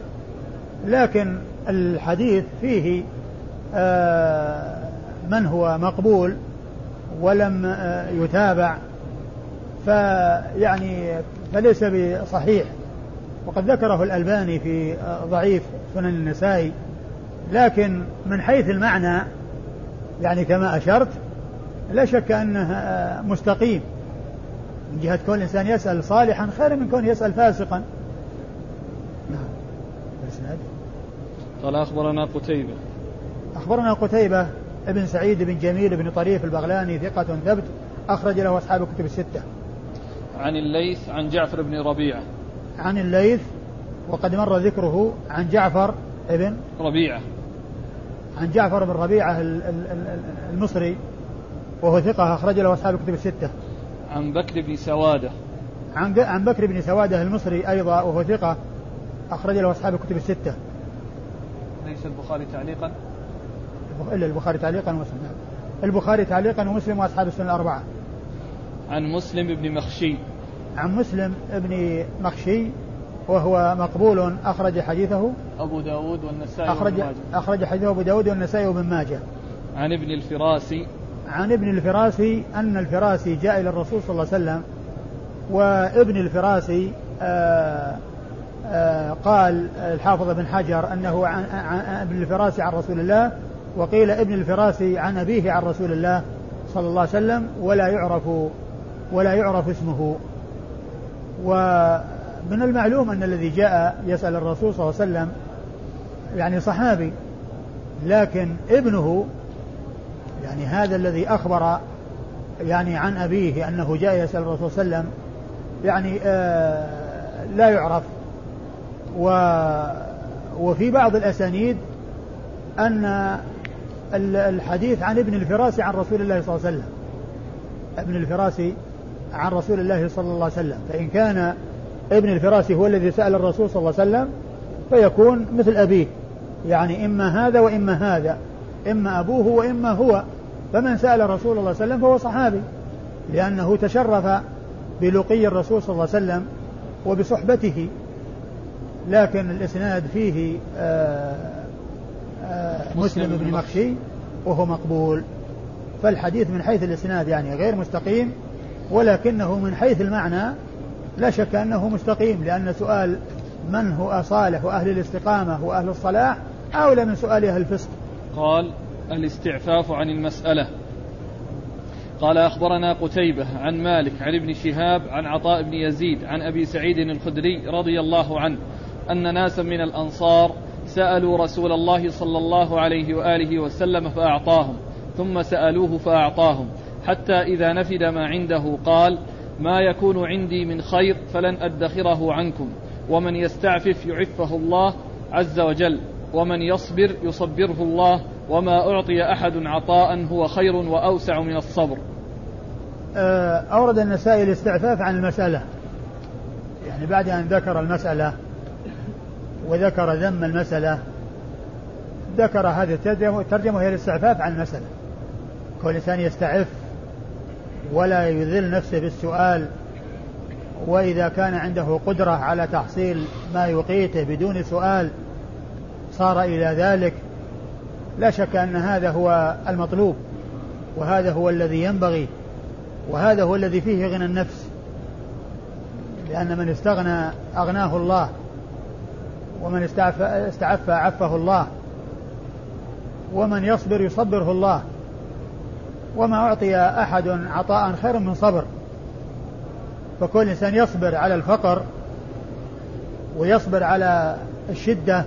لكن الحديث فيه آه، من هو مقبول ولم آه، يتابع. فيعني فليس بصحيح. وقد ذكره الألباني في آه، ضعيف سنن النسائي. لكن من حيث المعنى يعني كما أشرت لا شك أنه مستقيم. من جهة كون الإنسان يسأل صالحا خير من كون يسأل فاسقا. نعم. قال أخبرنا قتيبة. أخبرنا قتيبة ابن سعيد بن جميل بن طريف البغلاني ثقة ثبت أخرج له أصحاب الكتب الستة. عن الليث عن جعفر بن ربيعة. عن الليث وقد مر ذكره عن جعفر ابن ربيعة. عن جعفر بن ربيعة المصري وهو ثقة أخرج له أصحاب الكتب الستة. عن بكر بن سوادة. عن عن بكر بن سوادة المصري أيضا وهو ثقة أخرج له أصحاب الكتب الستة. ليس البخاري تعليقا؟ إلا البخاري تعليقا ومسلم. البخاري تعليقا ومسلم وأصحاب السنة الأربعة. عن مسلم بن مخشي. عن مسلم بن مخشي وهو مقبول أخرج حديثه أبو داود والنسائي أخرج, أخرج حديثه أبو داود والنسائي وابن ماجه. عن ابن الفراسي. عن ابن الفراسي أن الفراسي جاء إلى الرسول صلى الله عليه وسلم وابن الفراسي آآ آآ قال الحافظ بن حجر أنه عن, عن ابن الفراسي عن رسول الله وقيل ابن الفراسي عن أبيه عن رسول الله صلى الله عليه وسلم ولا يعرف ولا يعرف اسمه. ومن المعلوم أن الذي جاء يسأل الرسول صلى الله عليه وسلم يعني صحابي لكن ابنه يعني هذا الذي أخبر يعني عن أبيه أنه جاء يسأل الرسول صلى الله عليه وسلم يعني آه لا يعرف. و وفي بعض الأسانيد أن الحديث عن ابن الفراسي عن رسول الله صلى الله عليه وسلم. ابن الفراسي عن رسول الله صلى الله عليه وسلم. فإن كان ابن الفراسي هو الذي سأل الرسول صلى الله عليه وسلم فيكون مثل أبيه. يعني إما هذا وإما هذا. إما أبوه وإما هو. فمن سأل رسول الله صلى الله عليه وسلم فهو صحابي. لأنه تشرف بلقي الرسول صلى الله عليه وسلم وبصحبته. لكن الإسناد فيه آآ آآ مسلم بن مخشي. وهو مقبول. فالحديث من حيث الإسناد يعني غير مستقيم. ولكنه من حيث المعنى لا شك أنه مستقيم لأن سؤال من هو صالح وأهل الاستقامة وأهل الصلاح أولى من سؤال أهل الفسق؟ قال الاستعفاف عن المسألة. قال أخبرنا قتيبة عن مالك عن ابن شهاب عن عطاء بن يزيد عن أبي سعيد الخدري رضي الله عنه أن ناسا من الأنصار سألوا رسول الله صلى الله عليه وآله وسلم فأعطاهم ثم سألوه فأعطاهم. حتى إذا نفد ما عنده قال ما يكون عندي من خير فلن أدخره عنكم. ومن يستعفف يعفه الله عز وجل ومن يصبر يصبره الله وما أعطي أحد عطاء هو خير وأوسع من الصبر. آه، أورد النسائي الاستعفاف عن المسألة. يعني بعد أن ذكر المسألة وذكر ذم المسألة ذكر هذه الترجمة الترجمة هي الاستعفاف عن المسألة. كل إنسان يستعف ولا يذل نفسه بالسؤال وإذا كان عنده قدرة على تحصيل ما يقيته بدون سؤال صار إلى ذلك لا شك أن هذا هو المطلوب وهذا هو الذي ينبغي وهذا هو الذي فيه غنى النفس لأن من استغنى أغناه الله ومن استعفى, استعفى عفه الله ومن يصبر يصبره الله. وما أعطي أحد عطاء خير من صبر. فكل إنسان يصبر على الفقر ويصبر على الشدة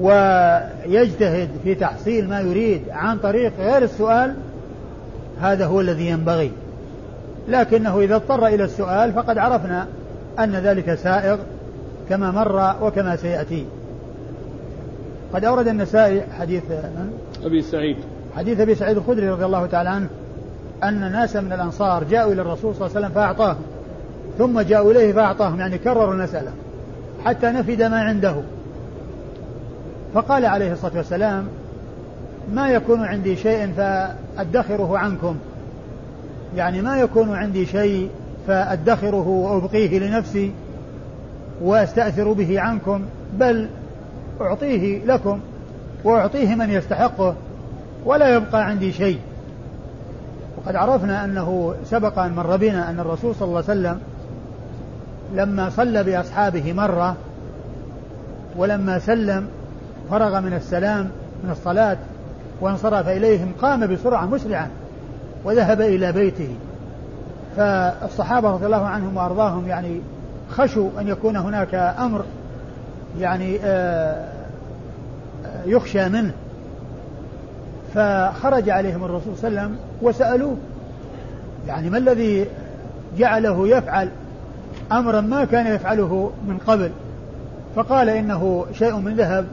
ويجتهد في تحصيل ما يريد عن طريق غير السؤال هذا هو الذي ينبغي. لكنه إذا اضطر إلى السؤال فقد عرفنا أن ذلك سائغ كما مر وكما سيأتي. قد أورد النسائي حديث أبي سعيد. حديث أبي سعيد الخدري رضي الله تعالى عنه أن ناسا من الأنصار جاءوا إلى الرسول صلى الله عليه وسلم فأعطاهم ثم جاءوا إليه فأعطاهم يعني كرروا المسألة حتى نفد ما عنده. فقال عليه الصلاة والسلام ما يكون عندي شيء فأدخره عنكم. يعني ما يكون عندي شيء فأدخره وأبقيه لنفسي وأستأثر به عنكم بل أعطيه لكم وأعطيه من يستحقه. ولا يبقى عندي شيء. وقد عرفنا أنه سبق أن مر بنا أن الرسول صلى الله عليه وسلم لما صلى بأصحابه مرة ولما سلم فرغ من السلام من الصلاة وانصرف إليهم قام بسرعة مسرعا وذهب إلى بيته. فالصحابة رضي الله عنهم وأرضاهم يعني خشوا أن يكون هناك أمر يعني آه، يخشى منه. فخرج عليهم الرسول صلى الله عليه وسلم وسألوه يعني ما الذي جعله يفعل؟ أمرا ما كان يفعله من قبل. فقال إنه شيء من ذهب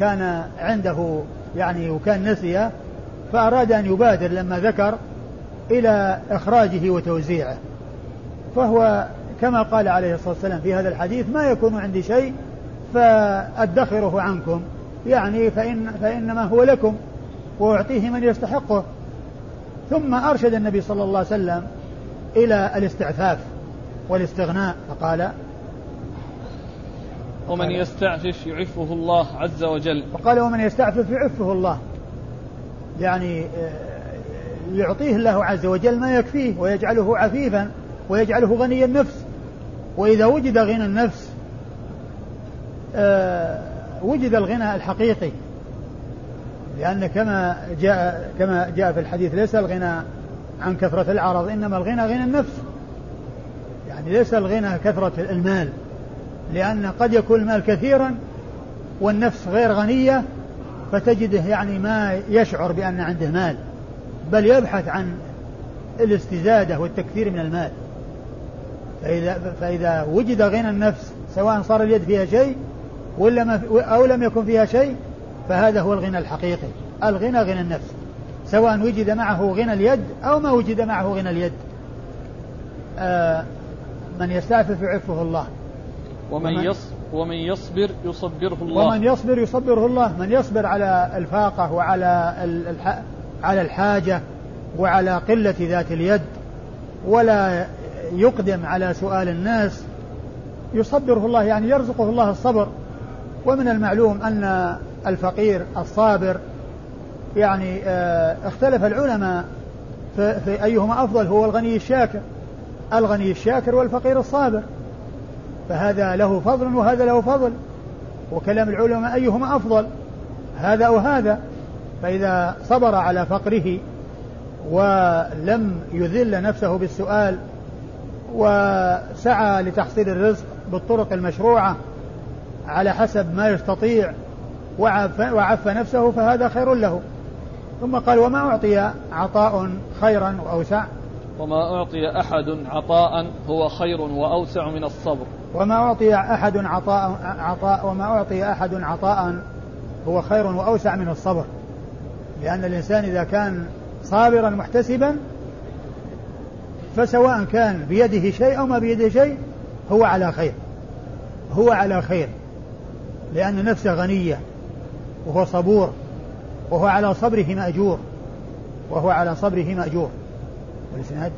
كان عنده يعني وكان نسي فأراد أن يبادر لما ذكر إلى إخراجه وتوزيعه. فهو كما قال عليه الصلاة والسلام في هذا الحديث ما يكون عندي شيء فأدخره عنكم يعني فإن فإنما هو لكم. وأعطيه من يستحقه. ثم أرشد النبي صلى الله عليه وسلم إلى الاستعفاف والاستغناء فقال ومن يستعفف يعفه الله عز وجل. وقال ومن يستعفف يعفه الله. يعني آه، يعطيه الله عز وجل ما يكفيه ويجعله عفيفا ويجعله غني النفس. وإذا وجد غنى النفس آه، وجد الغنى الحقيقي. لأن كما جاء كما جاء في الحديث ليس الغنى عن كثرة العرض إنما الغنى غنى النفس. يعني ليس الغنى كثرة المال لأن قد يكون المال كثيرا والنفس غير غنية فتجده يعني ما يشعر بأن عنده مال بل يبحث عن الاستزادة والتكثير من المال. فإذا, فإذا وجد غنى النفس سواء صار اليد فيها شيء ولا ما أو لم يكن فيها شيء فهذا هو الغنى الحقيقي. الغنى غنى النفس. سواء وجد معه غنى اليد أو ما وجد معه غنى اليد. آه من يستعفف يعفه الله. ومن, ومن, يص ومن يصبر يصبره الله. ومن يصبر يصبره الله. من يصبر على الفاقة وعلى الح على الحاجة وعلى قلة ذات اليد ولا يقدم على سؤال الناس يصبره الله يعني يرزقه الله الصبر. ومن المعلوم أن الفقير الصابر. يعني آه اختلف العلماء في أيهما أفضل هو الغني الشاكر الغني الشاكر والفقير الصابر. فهذا له فضل وهذا له فضل وكلام العلماء أيهما أفضل هذا أو هذا. فإذا صبر على فقره ولم يذل نفسه بالسؤال وسعى لتحصيل الرزق بالطرق المشروعة على حسب ما يستطيع وعف, وعف نفسه فهذا خير له. ثم قال وما أعطي عطاء خيرا وأوسع؟ وما أعطي أحد عطاء هو خير وأوسع من الصبر. وما أعطي أحد عطاء, عطاء وما أعطي أحد عطاء هو خير وأوسع من الصبر. لأن الإنسان إذا كان صابرا محتسبا فسواء كان بيده شيء أو ما بيده شيء هو على خير. هو على خير. لأن نفسه غنية. وهو صبور وهو على صبره مأجور وهو على صبره مأجور والإسناد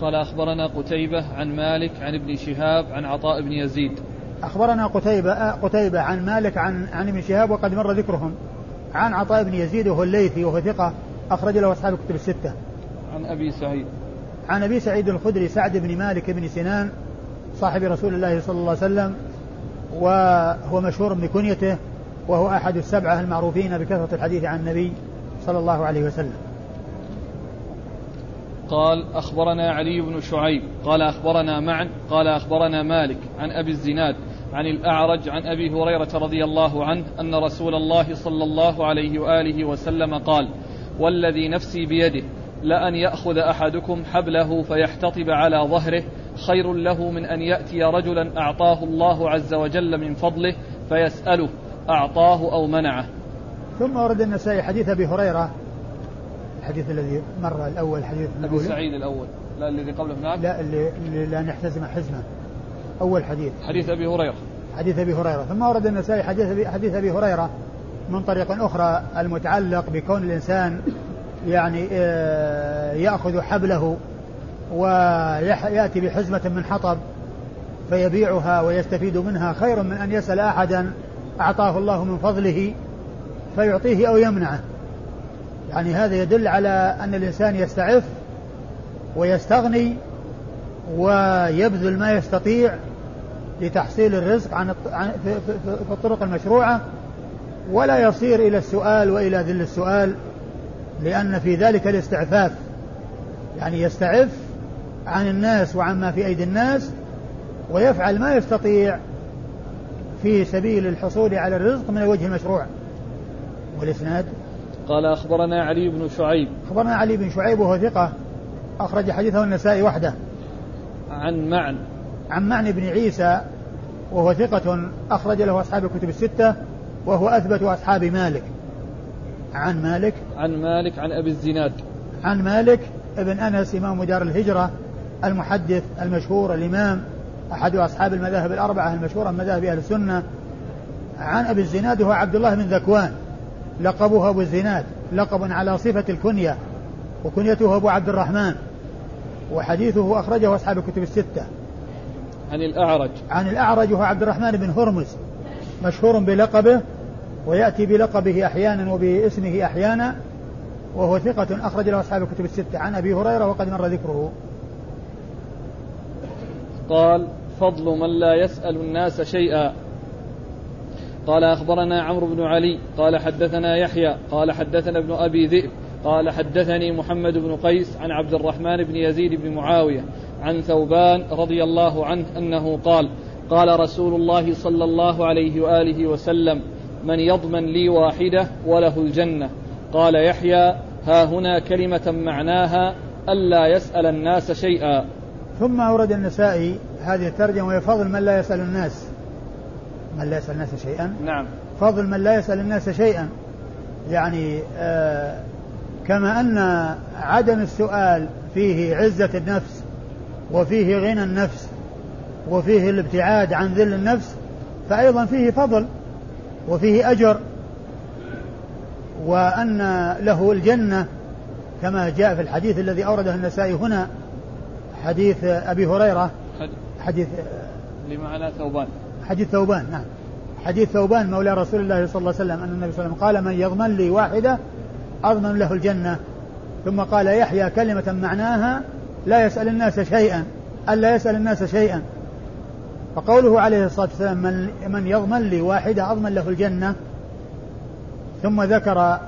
قال أخبرنا قتيبة عن مالك عن ابن شهاب عن عطاء بن يزيد أخبرنا قتيبة قتيبة عن مالك عن عن ابن شهاب وقد مر ذكرهم عن عطاء بن يزيد وهو الليثي وهو ثقة أخرج له أصحاب الكتب الستة. عن أبي سعيد. عن أبي سعيد الخدري سعد بن مالك بن سنان صاحب رسول الله صلى الله عليه وسلم وهو مشهور بكنيته وهو أحد السبعة المعروفين بكثرة الحديث عن النبي صلى الله عليه وسلم. قال أخبرنا علي بن شعيب قال أخبرنا معا قال أخبرنا مالك عن أبي الزناد عن الأعرج عن أبي هريرة رضي الله عنه أن رسول الله صلى الله عليه وآله وسلم قال والذي نفسي بيده لأن يأخذ أحدكم حبله فيحتطب على ظهره خير له من أن يأتي رجلا أعطاه الله عز وجل من فضله فيسأله أعطاه أو منعه. ثم ورد النسائي حديث أبي هريرة. الحديث الذي مر الأول حديث أبي سعيد الأول. لا الذي قبله هناك؟ لا اللي, لأن يحتزم حزمه. أول حديث. حديث أبي هريرة. حديث أبي هريرة. ثم ورد النسائي حديث أبي, حديث أبي هريرة من طريق أخرى المتعلق بكون الإنسان يعني آه، يأخذ حبله ويأتي بحزمة من حطب فيبيعها ويستفيد منها خير من أن يسأل أحدا. أعطاه الله من فضله فيعطيه أو يمنعه. يعني هذا يدل على أن الإنسان يستعف ويستغني ويبذل ما يستطيع لتحصيل الرزق عن في الطرق المشروعة ولا يصير إلى السؤال وإلى ذل السؤال لأن في ذلك الاستعفاف. يعني يستعف عن الناس وعما في أيدي الناس ويفعل ما يستطيع في سبيل الحصول على الرزق من الوجه المشروع. والإسناد؟ قال أخبرنا علي بن شعيب. أخبرنا علي بن شعيب وهو ثقة. أخرج حديثه النسائي وحده. عن معن. عن معن بن عيسى وهو ثقة أخرج له أصحاب الكتب الستة وهو أثبت أصحاب مالك. عن مالك؟ عن مالك عن أبي الزناد. عن مالك ابن أنس إمام دار الهجرة المحدث المشهور الإمام أحد أصحاب المذاهب الأربعة المشهورة من مذاهب أهل السنة عن أبي الزناد هو عبد الله بن ذكوان. لقبه أبو الزناد لقب على صفة الكنية وكنيته أبو عبد الرحمن وحديثه أخرجه أصحاب الكتب الستة. عن الأعرج. عن الأعرج هو عبد الرحمن بن هرمز مشهور بلقبه ويأتي بلقبه أحيانا وباسمه أحيانا وهو ثقة أخرج له أصحاب الكتب الستة. عن أبي هريرة وقد مر ذكره. قال فضل من لا يسأل الناس شيئا. قال أخبرنا عمرو بن علي قال حدثنا يحيى قال حدثنا ابن أبي ذئب قال حدثني محمد بن قيس عن عبد الرحمن بن يزيد بن معاوية عن ثوبان رضي الله عنه أنه قال قال رسول الله صلى الله عليه وآله وسلم من يضمن لي واحدة وله الجنة قال يحيى ها هنا كلمة معناها ألا يسأل الناس شيئا ثم أورد النسائي هذه الترجمة وهي فضل من لا يسأل الناس. من لا يسأل الناس شيئا. نعم. فضل من لا يسأل الناس شيئا. يعني آه كما أن عدم السؤال فيه عزة النفس وفيه غنى النفس وفيه الابتعاد عن ذل النفس فأيضا فيه فضل وفيه أجر. وأن له الجنة كما جاء في الحديث الذي أورده النسائي هنا حديث أبي هريرة. حديث لمعنى ثوبان. حديث ثوبان نعم. حديث ثوبان مولى رسول الله صلى الله عليه وسلم أن النبي صلى الله عليه وسلم قال من يضمن لي واحدة أضمن له الجنة. ثم قال يحيى كلمة معناها لا يسأل الناس شيئا ألا يسأل الناس شيئا. فقوله عليه الصلاة والسلام من, من يضمن لي واحدة أضمن له الجنة. ثم ذكر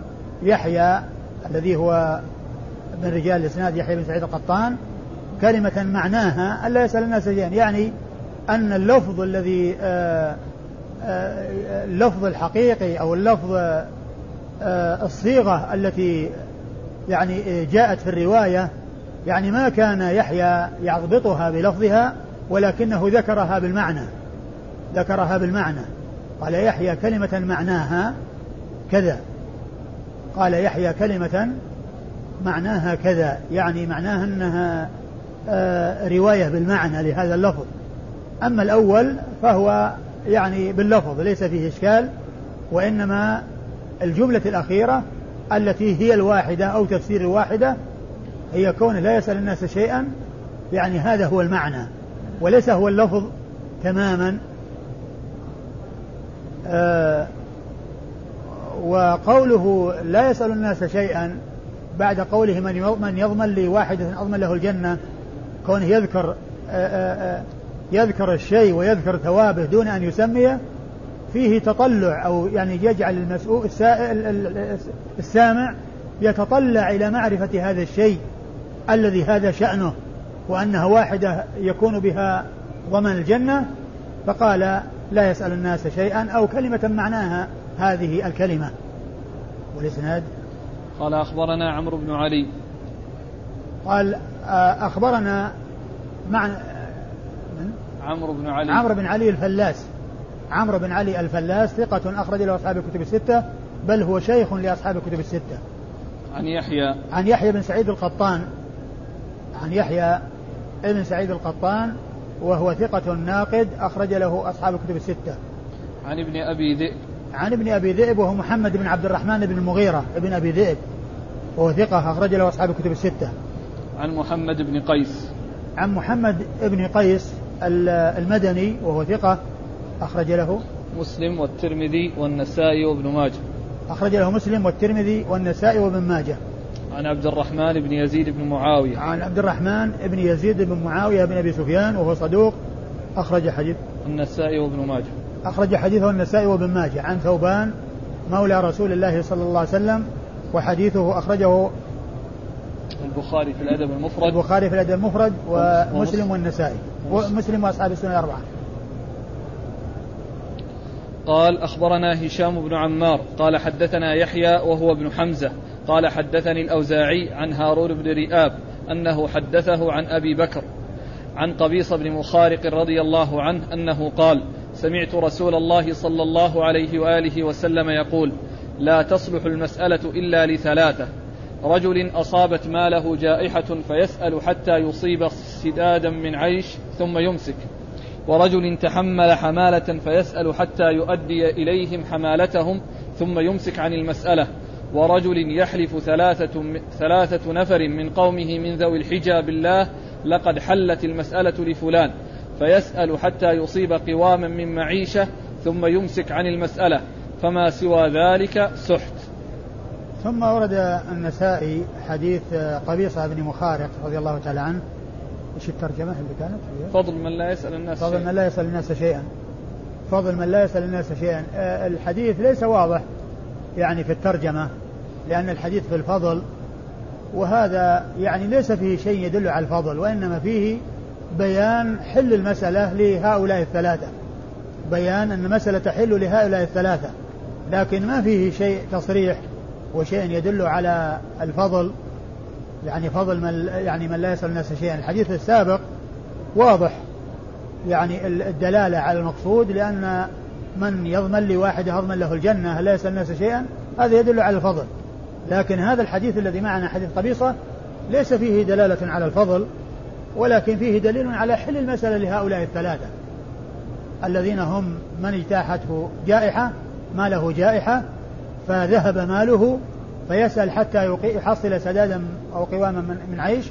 يحيى الذي هو من رجال الإسناد يحيى بن سعيد القطان كلمة معناها ألا يسأل الناس شيئا. يعني أن اللفظ الذي آه، آه، اللفظ الحقيقي أو اللفظ آه، الصيغة التي يعني جاءت في الرواية يعني ما كان يحيى يضبطها بلفظها ولكنه ذكرها بالمعنى. ذكرها بالمعنى. قال يحيى كلمة معناها كذا. قال يحيى كلمة معناها كذا. يعني معناها أنها رواية بالمعنى لهذا اللفظ. أما الأول فهو يعني باللفظ ليس فيه إشكال وإنما الجملة الأخيرة التي هي الواحدة أو تفسير الواحدة هي كونه لا يسأل الناس شيئا يعني هذا هو المعنى وليس هو اللفظ تماما. آه وقوله لا يسأل الناس شيئا بعد قوله من من يضمن لي واحدة أضمن له الجنة كونه يذكر آه، آآ آه، يذكر الشيء ويذكر ثوابه دون أن يسميه فيه تطلع أو يعني يجعل المسؤول السامع يتطلع إلى معرفة هذا الشيء الذي هذا شأنه وأنها واحدة يكون بها ضمن الجنة فقال لا يسأل الناس شيئا أو كلمة معناها هذه الكلمة. والإسناد؟ قال أخبرنا عمرو بن علي. قال آه، أخبرنا مع عمرو بن علي. عمرو بن علي الفلاس. عمرو بن علي الفلاس ثقة أخرج له أصحاب الكتب الستة بل هو شيخ لأصحاب الكتب الستة. عن يحيى. عن يحيى بن سعيد القطان. عن يحيى ابن سعيد القطان وهو ثقة ناقد أخرج له أصحاب الكتب الستة. عن ابن أبي ذئب. عن ابن أبي ذئب وهو محمد بن عبد الرحمن بن المغيرة ابن أبي ذئب وهو ثقة أخرج له أصحاب الكتب الستة. عن محمد بن قيس. عن محمد بن قيس المدني وهو ثقة أخرج له مسلم والترمذي والنسائي وابن ماجه. أخرج له مسلم والترمذي والنسائي وابن ماجه. عن عبد الرحمن بن يزيد بن معاوية. عن عبد الرحمن بن يزيد بن معاوية بن أبي سفيان وهو صدوق أخرج حديث. النسائي وابن ماجه. أخرج حديثه النسائي وابن ماجه عن ثوبان مولى رسول الله صلى الله عليه وسلم وحديثه أخرجه البخاري في الأدب المفرد. البخاري في الأدب المفرد ومسلم والنسائي. ومسلم وأصحاب السنة الأربعة قال أخبرنا هشام بن عمار قال حدثنا يحيى وهو ابن حمزة قال حدثني الأوزاعي عن هارون بن رئاب أنه حدثه عن أبي بكر عن قبيص بن مخارق رضي الله عنه أنه قال سمعت رسول الله صلى الله عليه وآله وسلم يقول لا تصلح المسألة إلا لثلاثة رجل أصابت ماله جائحة فيسأل حتى يصيب سدادا من عيش ثم يمسك. ورجل تحمل حمالة فيسأل حتى يؤدي إليهم حمالتهم ثم يمسك عن المسألة. ورجل يحلف ثلاثة, ثلاثة نفر من قومه من ذوي الحجى بالله لقد حلت المسألة لفلان. فيسأل حتى يصيب قواما من معيشة ثم يمسك عن المسألة. فما سوى ذلك؟ سحت. ثم ورد النسائي حديث قبيصة بن مخارق رضي الله تعالى عنه. إيش الترجمة؟ اللي كانت؟ فضل من لا يسأل الناس فضل من لا يسأل الناس شيئا. فضل من لا يسأل الناس شيئا. آه، الحديث ليس واضح يعني في الترجمة لأن الحديث في الفضل وهذا يعني ليس فيه شيء يدل على الفضل وإنما فيه بيان حل المسألة لهؤلاء الثلاثة. بيان أن المسألة تحل لهؤلاء الثلاثة لكن ما فيه شيء تصريح وشيء يدل على الفضل يعني فضل من يعني من لا يسأل الناس شيئا. الحديث السابق واضح يعني الدلالة على المقصود لأن من يضمن لي واحد يضمن له الجنة لا يسأل الناس شيئا هذا يدل على الفضل. لكن هذا الحديث الذي معنا حديث قبيصة ليس فيه دلالة على الفضل ولكن فيه دليل على حل المسألة لهؤلاء الثلاثة. الذين هم من اجتاحته جائحة ما له جائحة فذهب ماله فيسأل حتى يحصل سدادا أو قواما من, عيش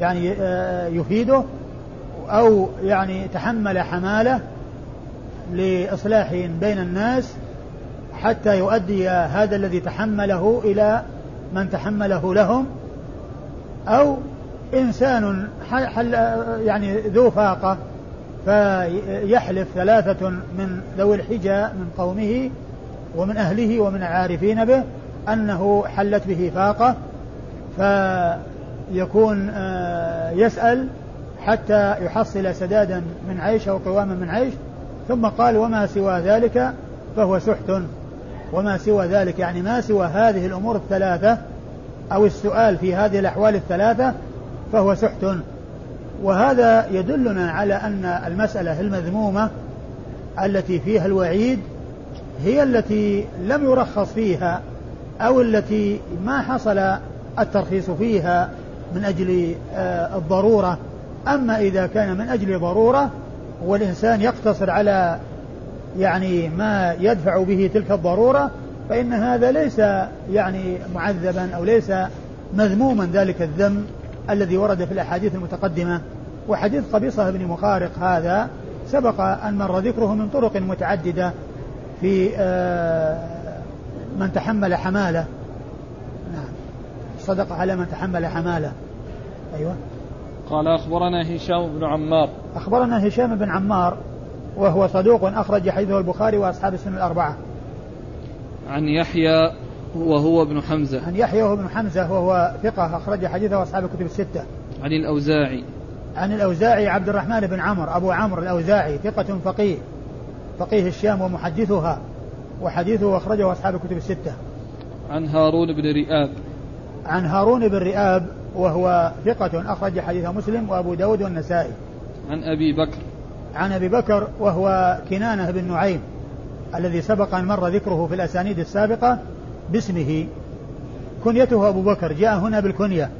يعني آه، يفيده أو يعني تحمل حمالة لإصلاح بين الناس حتى يؤدي هذا الذي تحمله إلى من تحمله لهم أو إنسان حل يعني ذو فاقة فيحلف ثلاثة من ذوي الحجى من قومه ومن أهله ومن العارفين به أنه حلت به فاقة فيكون آه، يسأل حتى يحصل سدادا من عيش أو قواما من عيش ثم قال وما سوى ذلك؟ فهو سحت. وما سوى ذلك يعني ما سوى هذه الأمور الثلاثة أو السؤال في هذه الأحوال الثلاثة فهو سحت. وهذا يدلنا على أن المسألة المذمومة التي فيها الوعيد هي التي لم يرخص فيها أو التي ما حصل الترخيص فيها من أجل آه، الضرورة. أما إذا كان من أجل ضرورة والإنسان يقتصر على يعني ما يدفع به تلك الضرورة فإن هذا ليس يعني معذبا أو ليس مذموما ذلك الذم الذي ورد في الأحاديث المتقدمة. وحديث قبيصة بن مخارق هذا سبق أن مر ذكره من طرق متعددة. في آه، من تحمل حمالة. نعم. صدق على من تحمل حمالة. أيوة. قال أخبرنا هشام بن عمار. أخبرنا هشام بن عمار وهو صدوق أخرج حديثه البخاري وأصحاب السنة الأربعة. عن يحيى وهو ابن حمزة. عن يحيى وهو ابن حمزة وهو ثقة أخرج حديثه أصحاب الكتب الستة. عن الأوزاعي. عن الأوزاعي عبد الرحمن بن عمرو أبو عمرو الأوزاعي ثقة فقيه. فقيه الشام ومحدثها وحديثه أخرجه أصحاب الكتب الستة. عن هارون بن رئاب. عن هارون بن رئاب وهو ثقة أخرج حديث مسلم وأبو داود والنسائي. عن أبي بكر. عن أبي بكر وهو كنانة بن نعيم الذي سبق أن مر ذكره في الأسانيد السابقة باسمه. كنيته أبو بكر جاء هنا بالكنية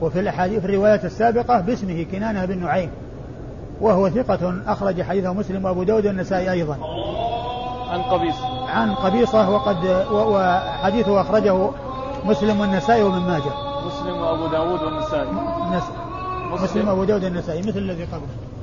وفي الأحاديث في الرواية السابقة باسمه كنانة بن نعيم. وهو ثقة أخرج حديثه مسلم وأبو داود والنسائي أيضا. عن قبيصة عن قبيصة وقد وحديثه أخرجه مسلم والنسائي ومن ماجه. مسلم وأبو داود والنسائي. مسلم, مسلم. وأبو داود والنسائي مثل الذي قبله.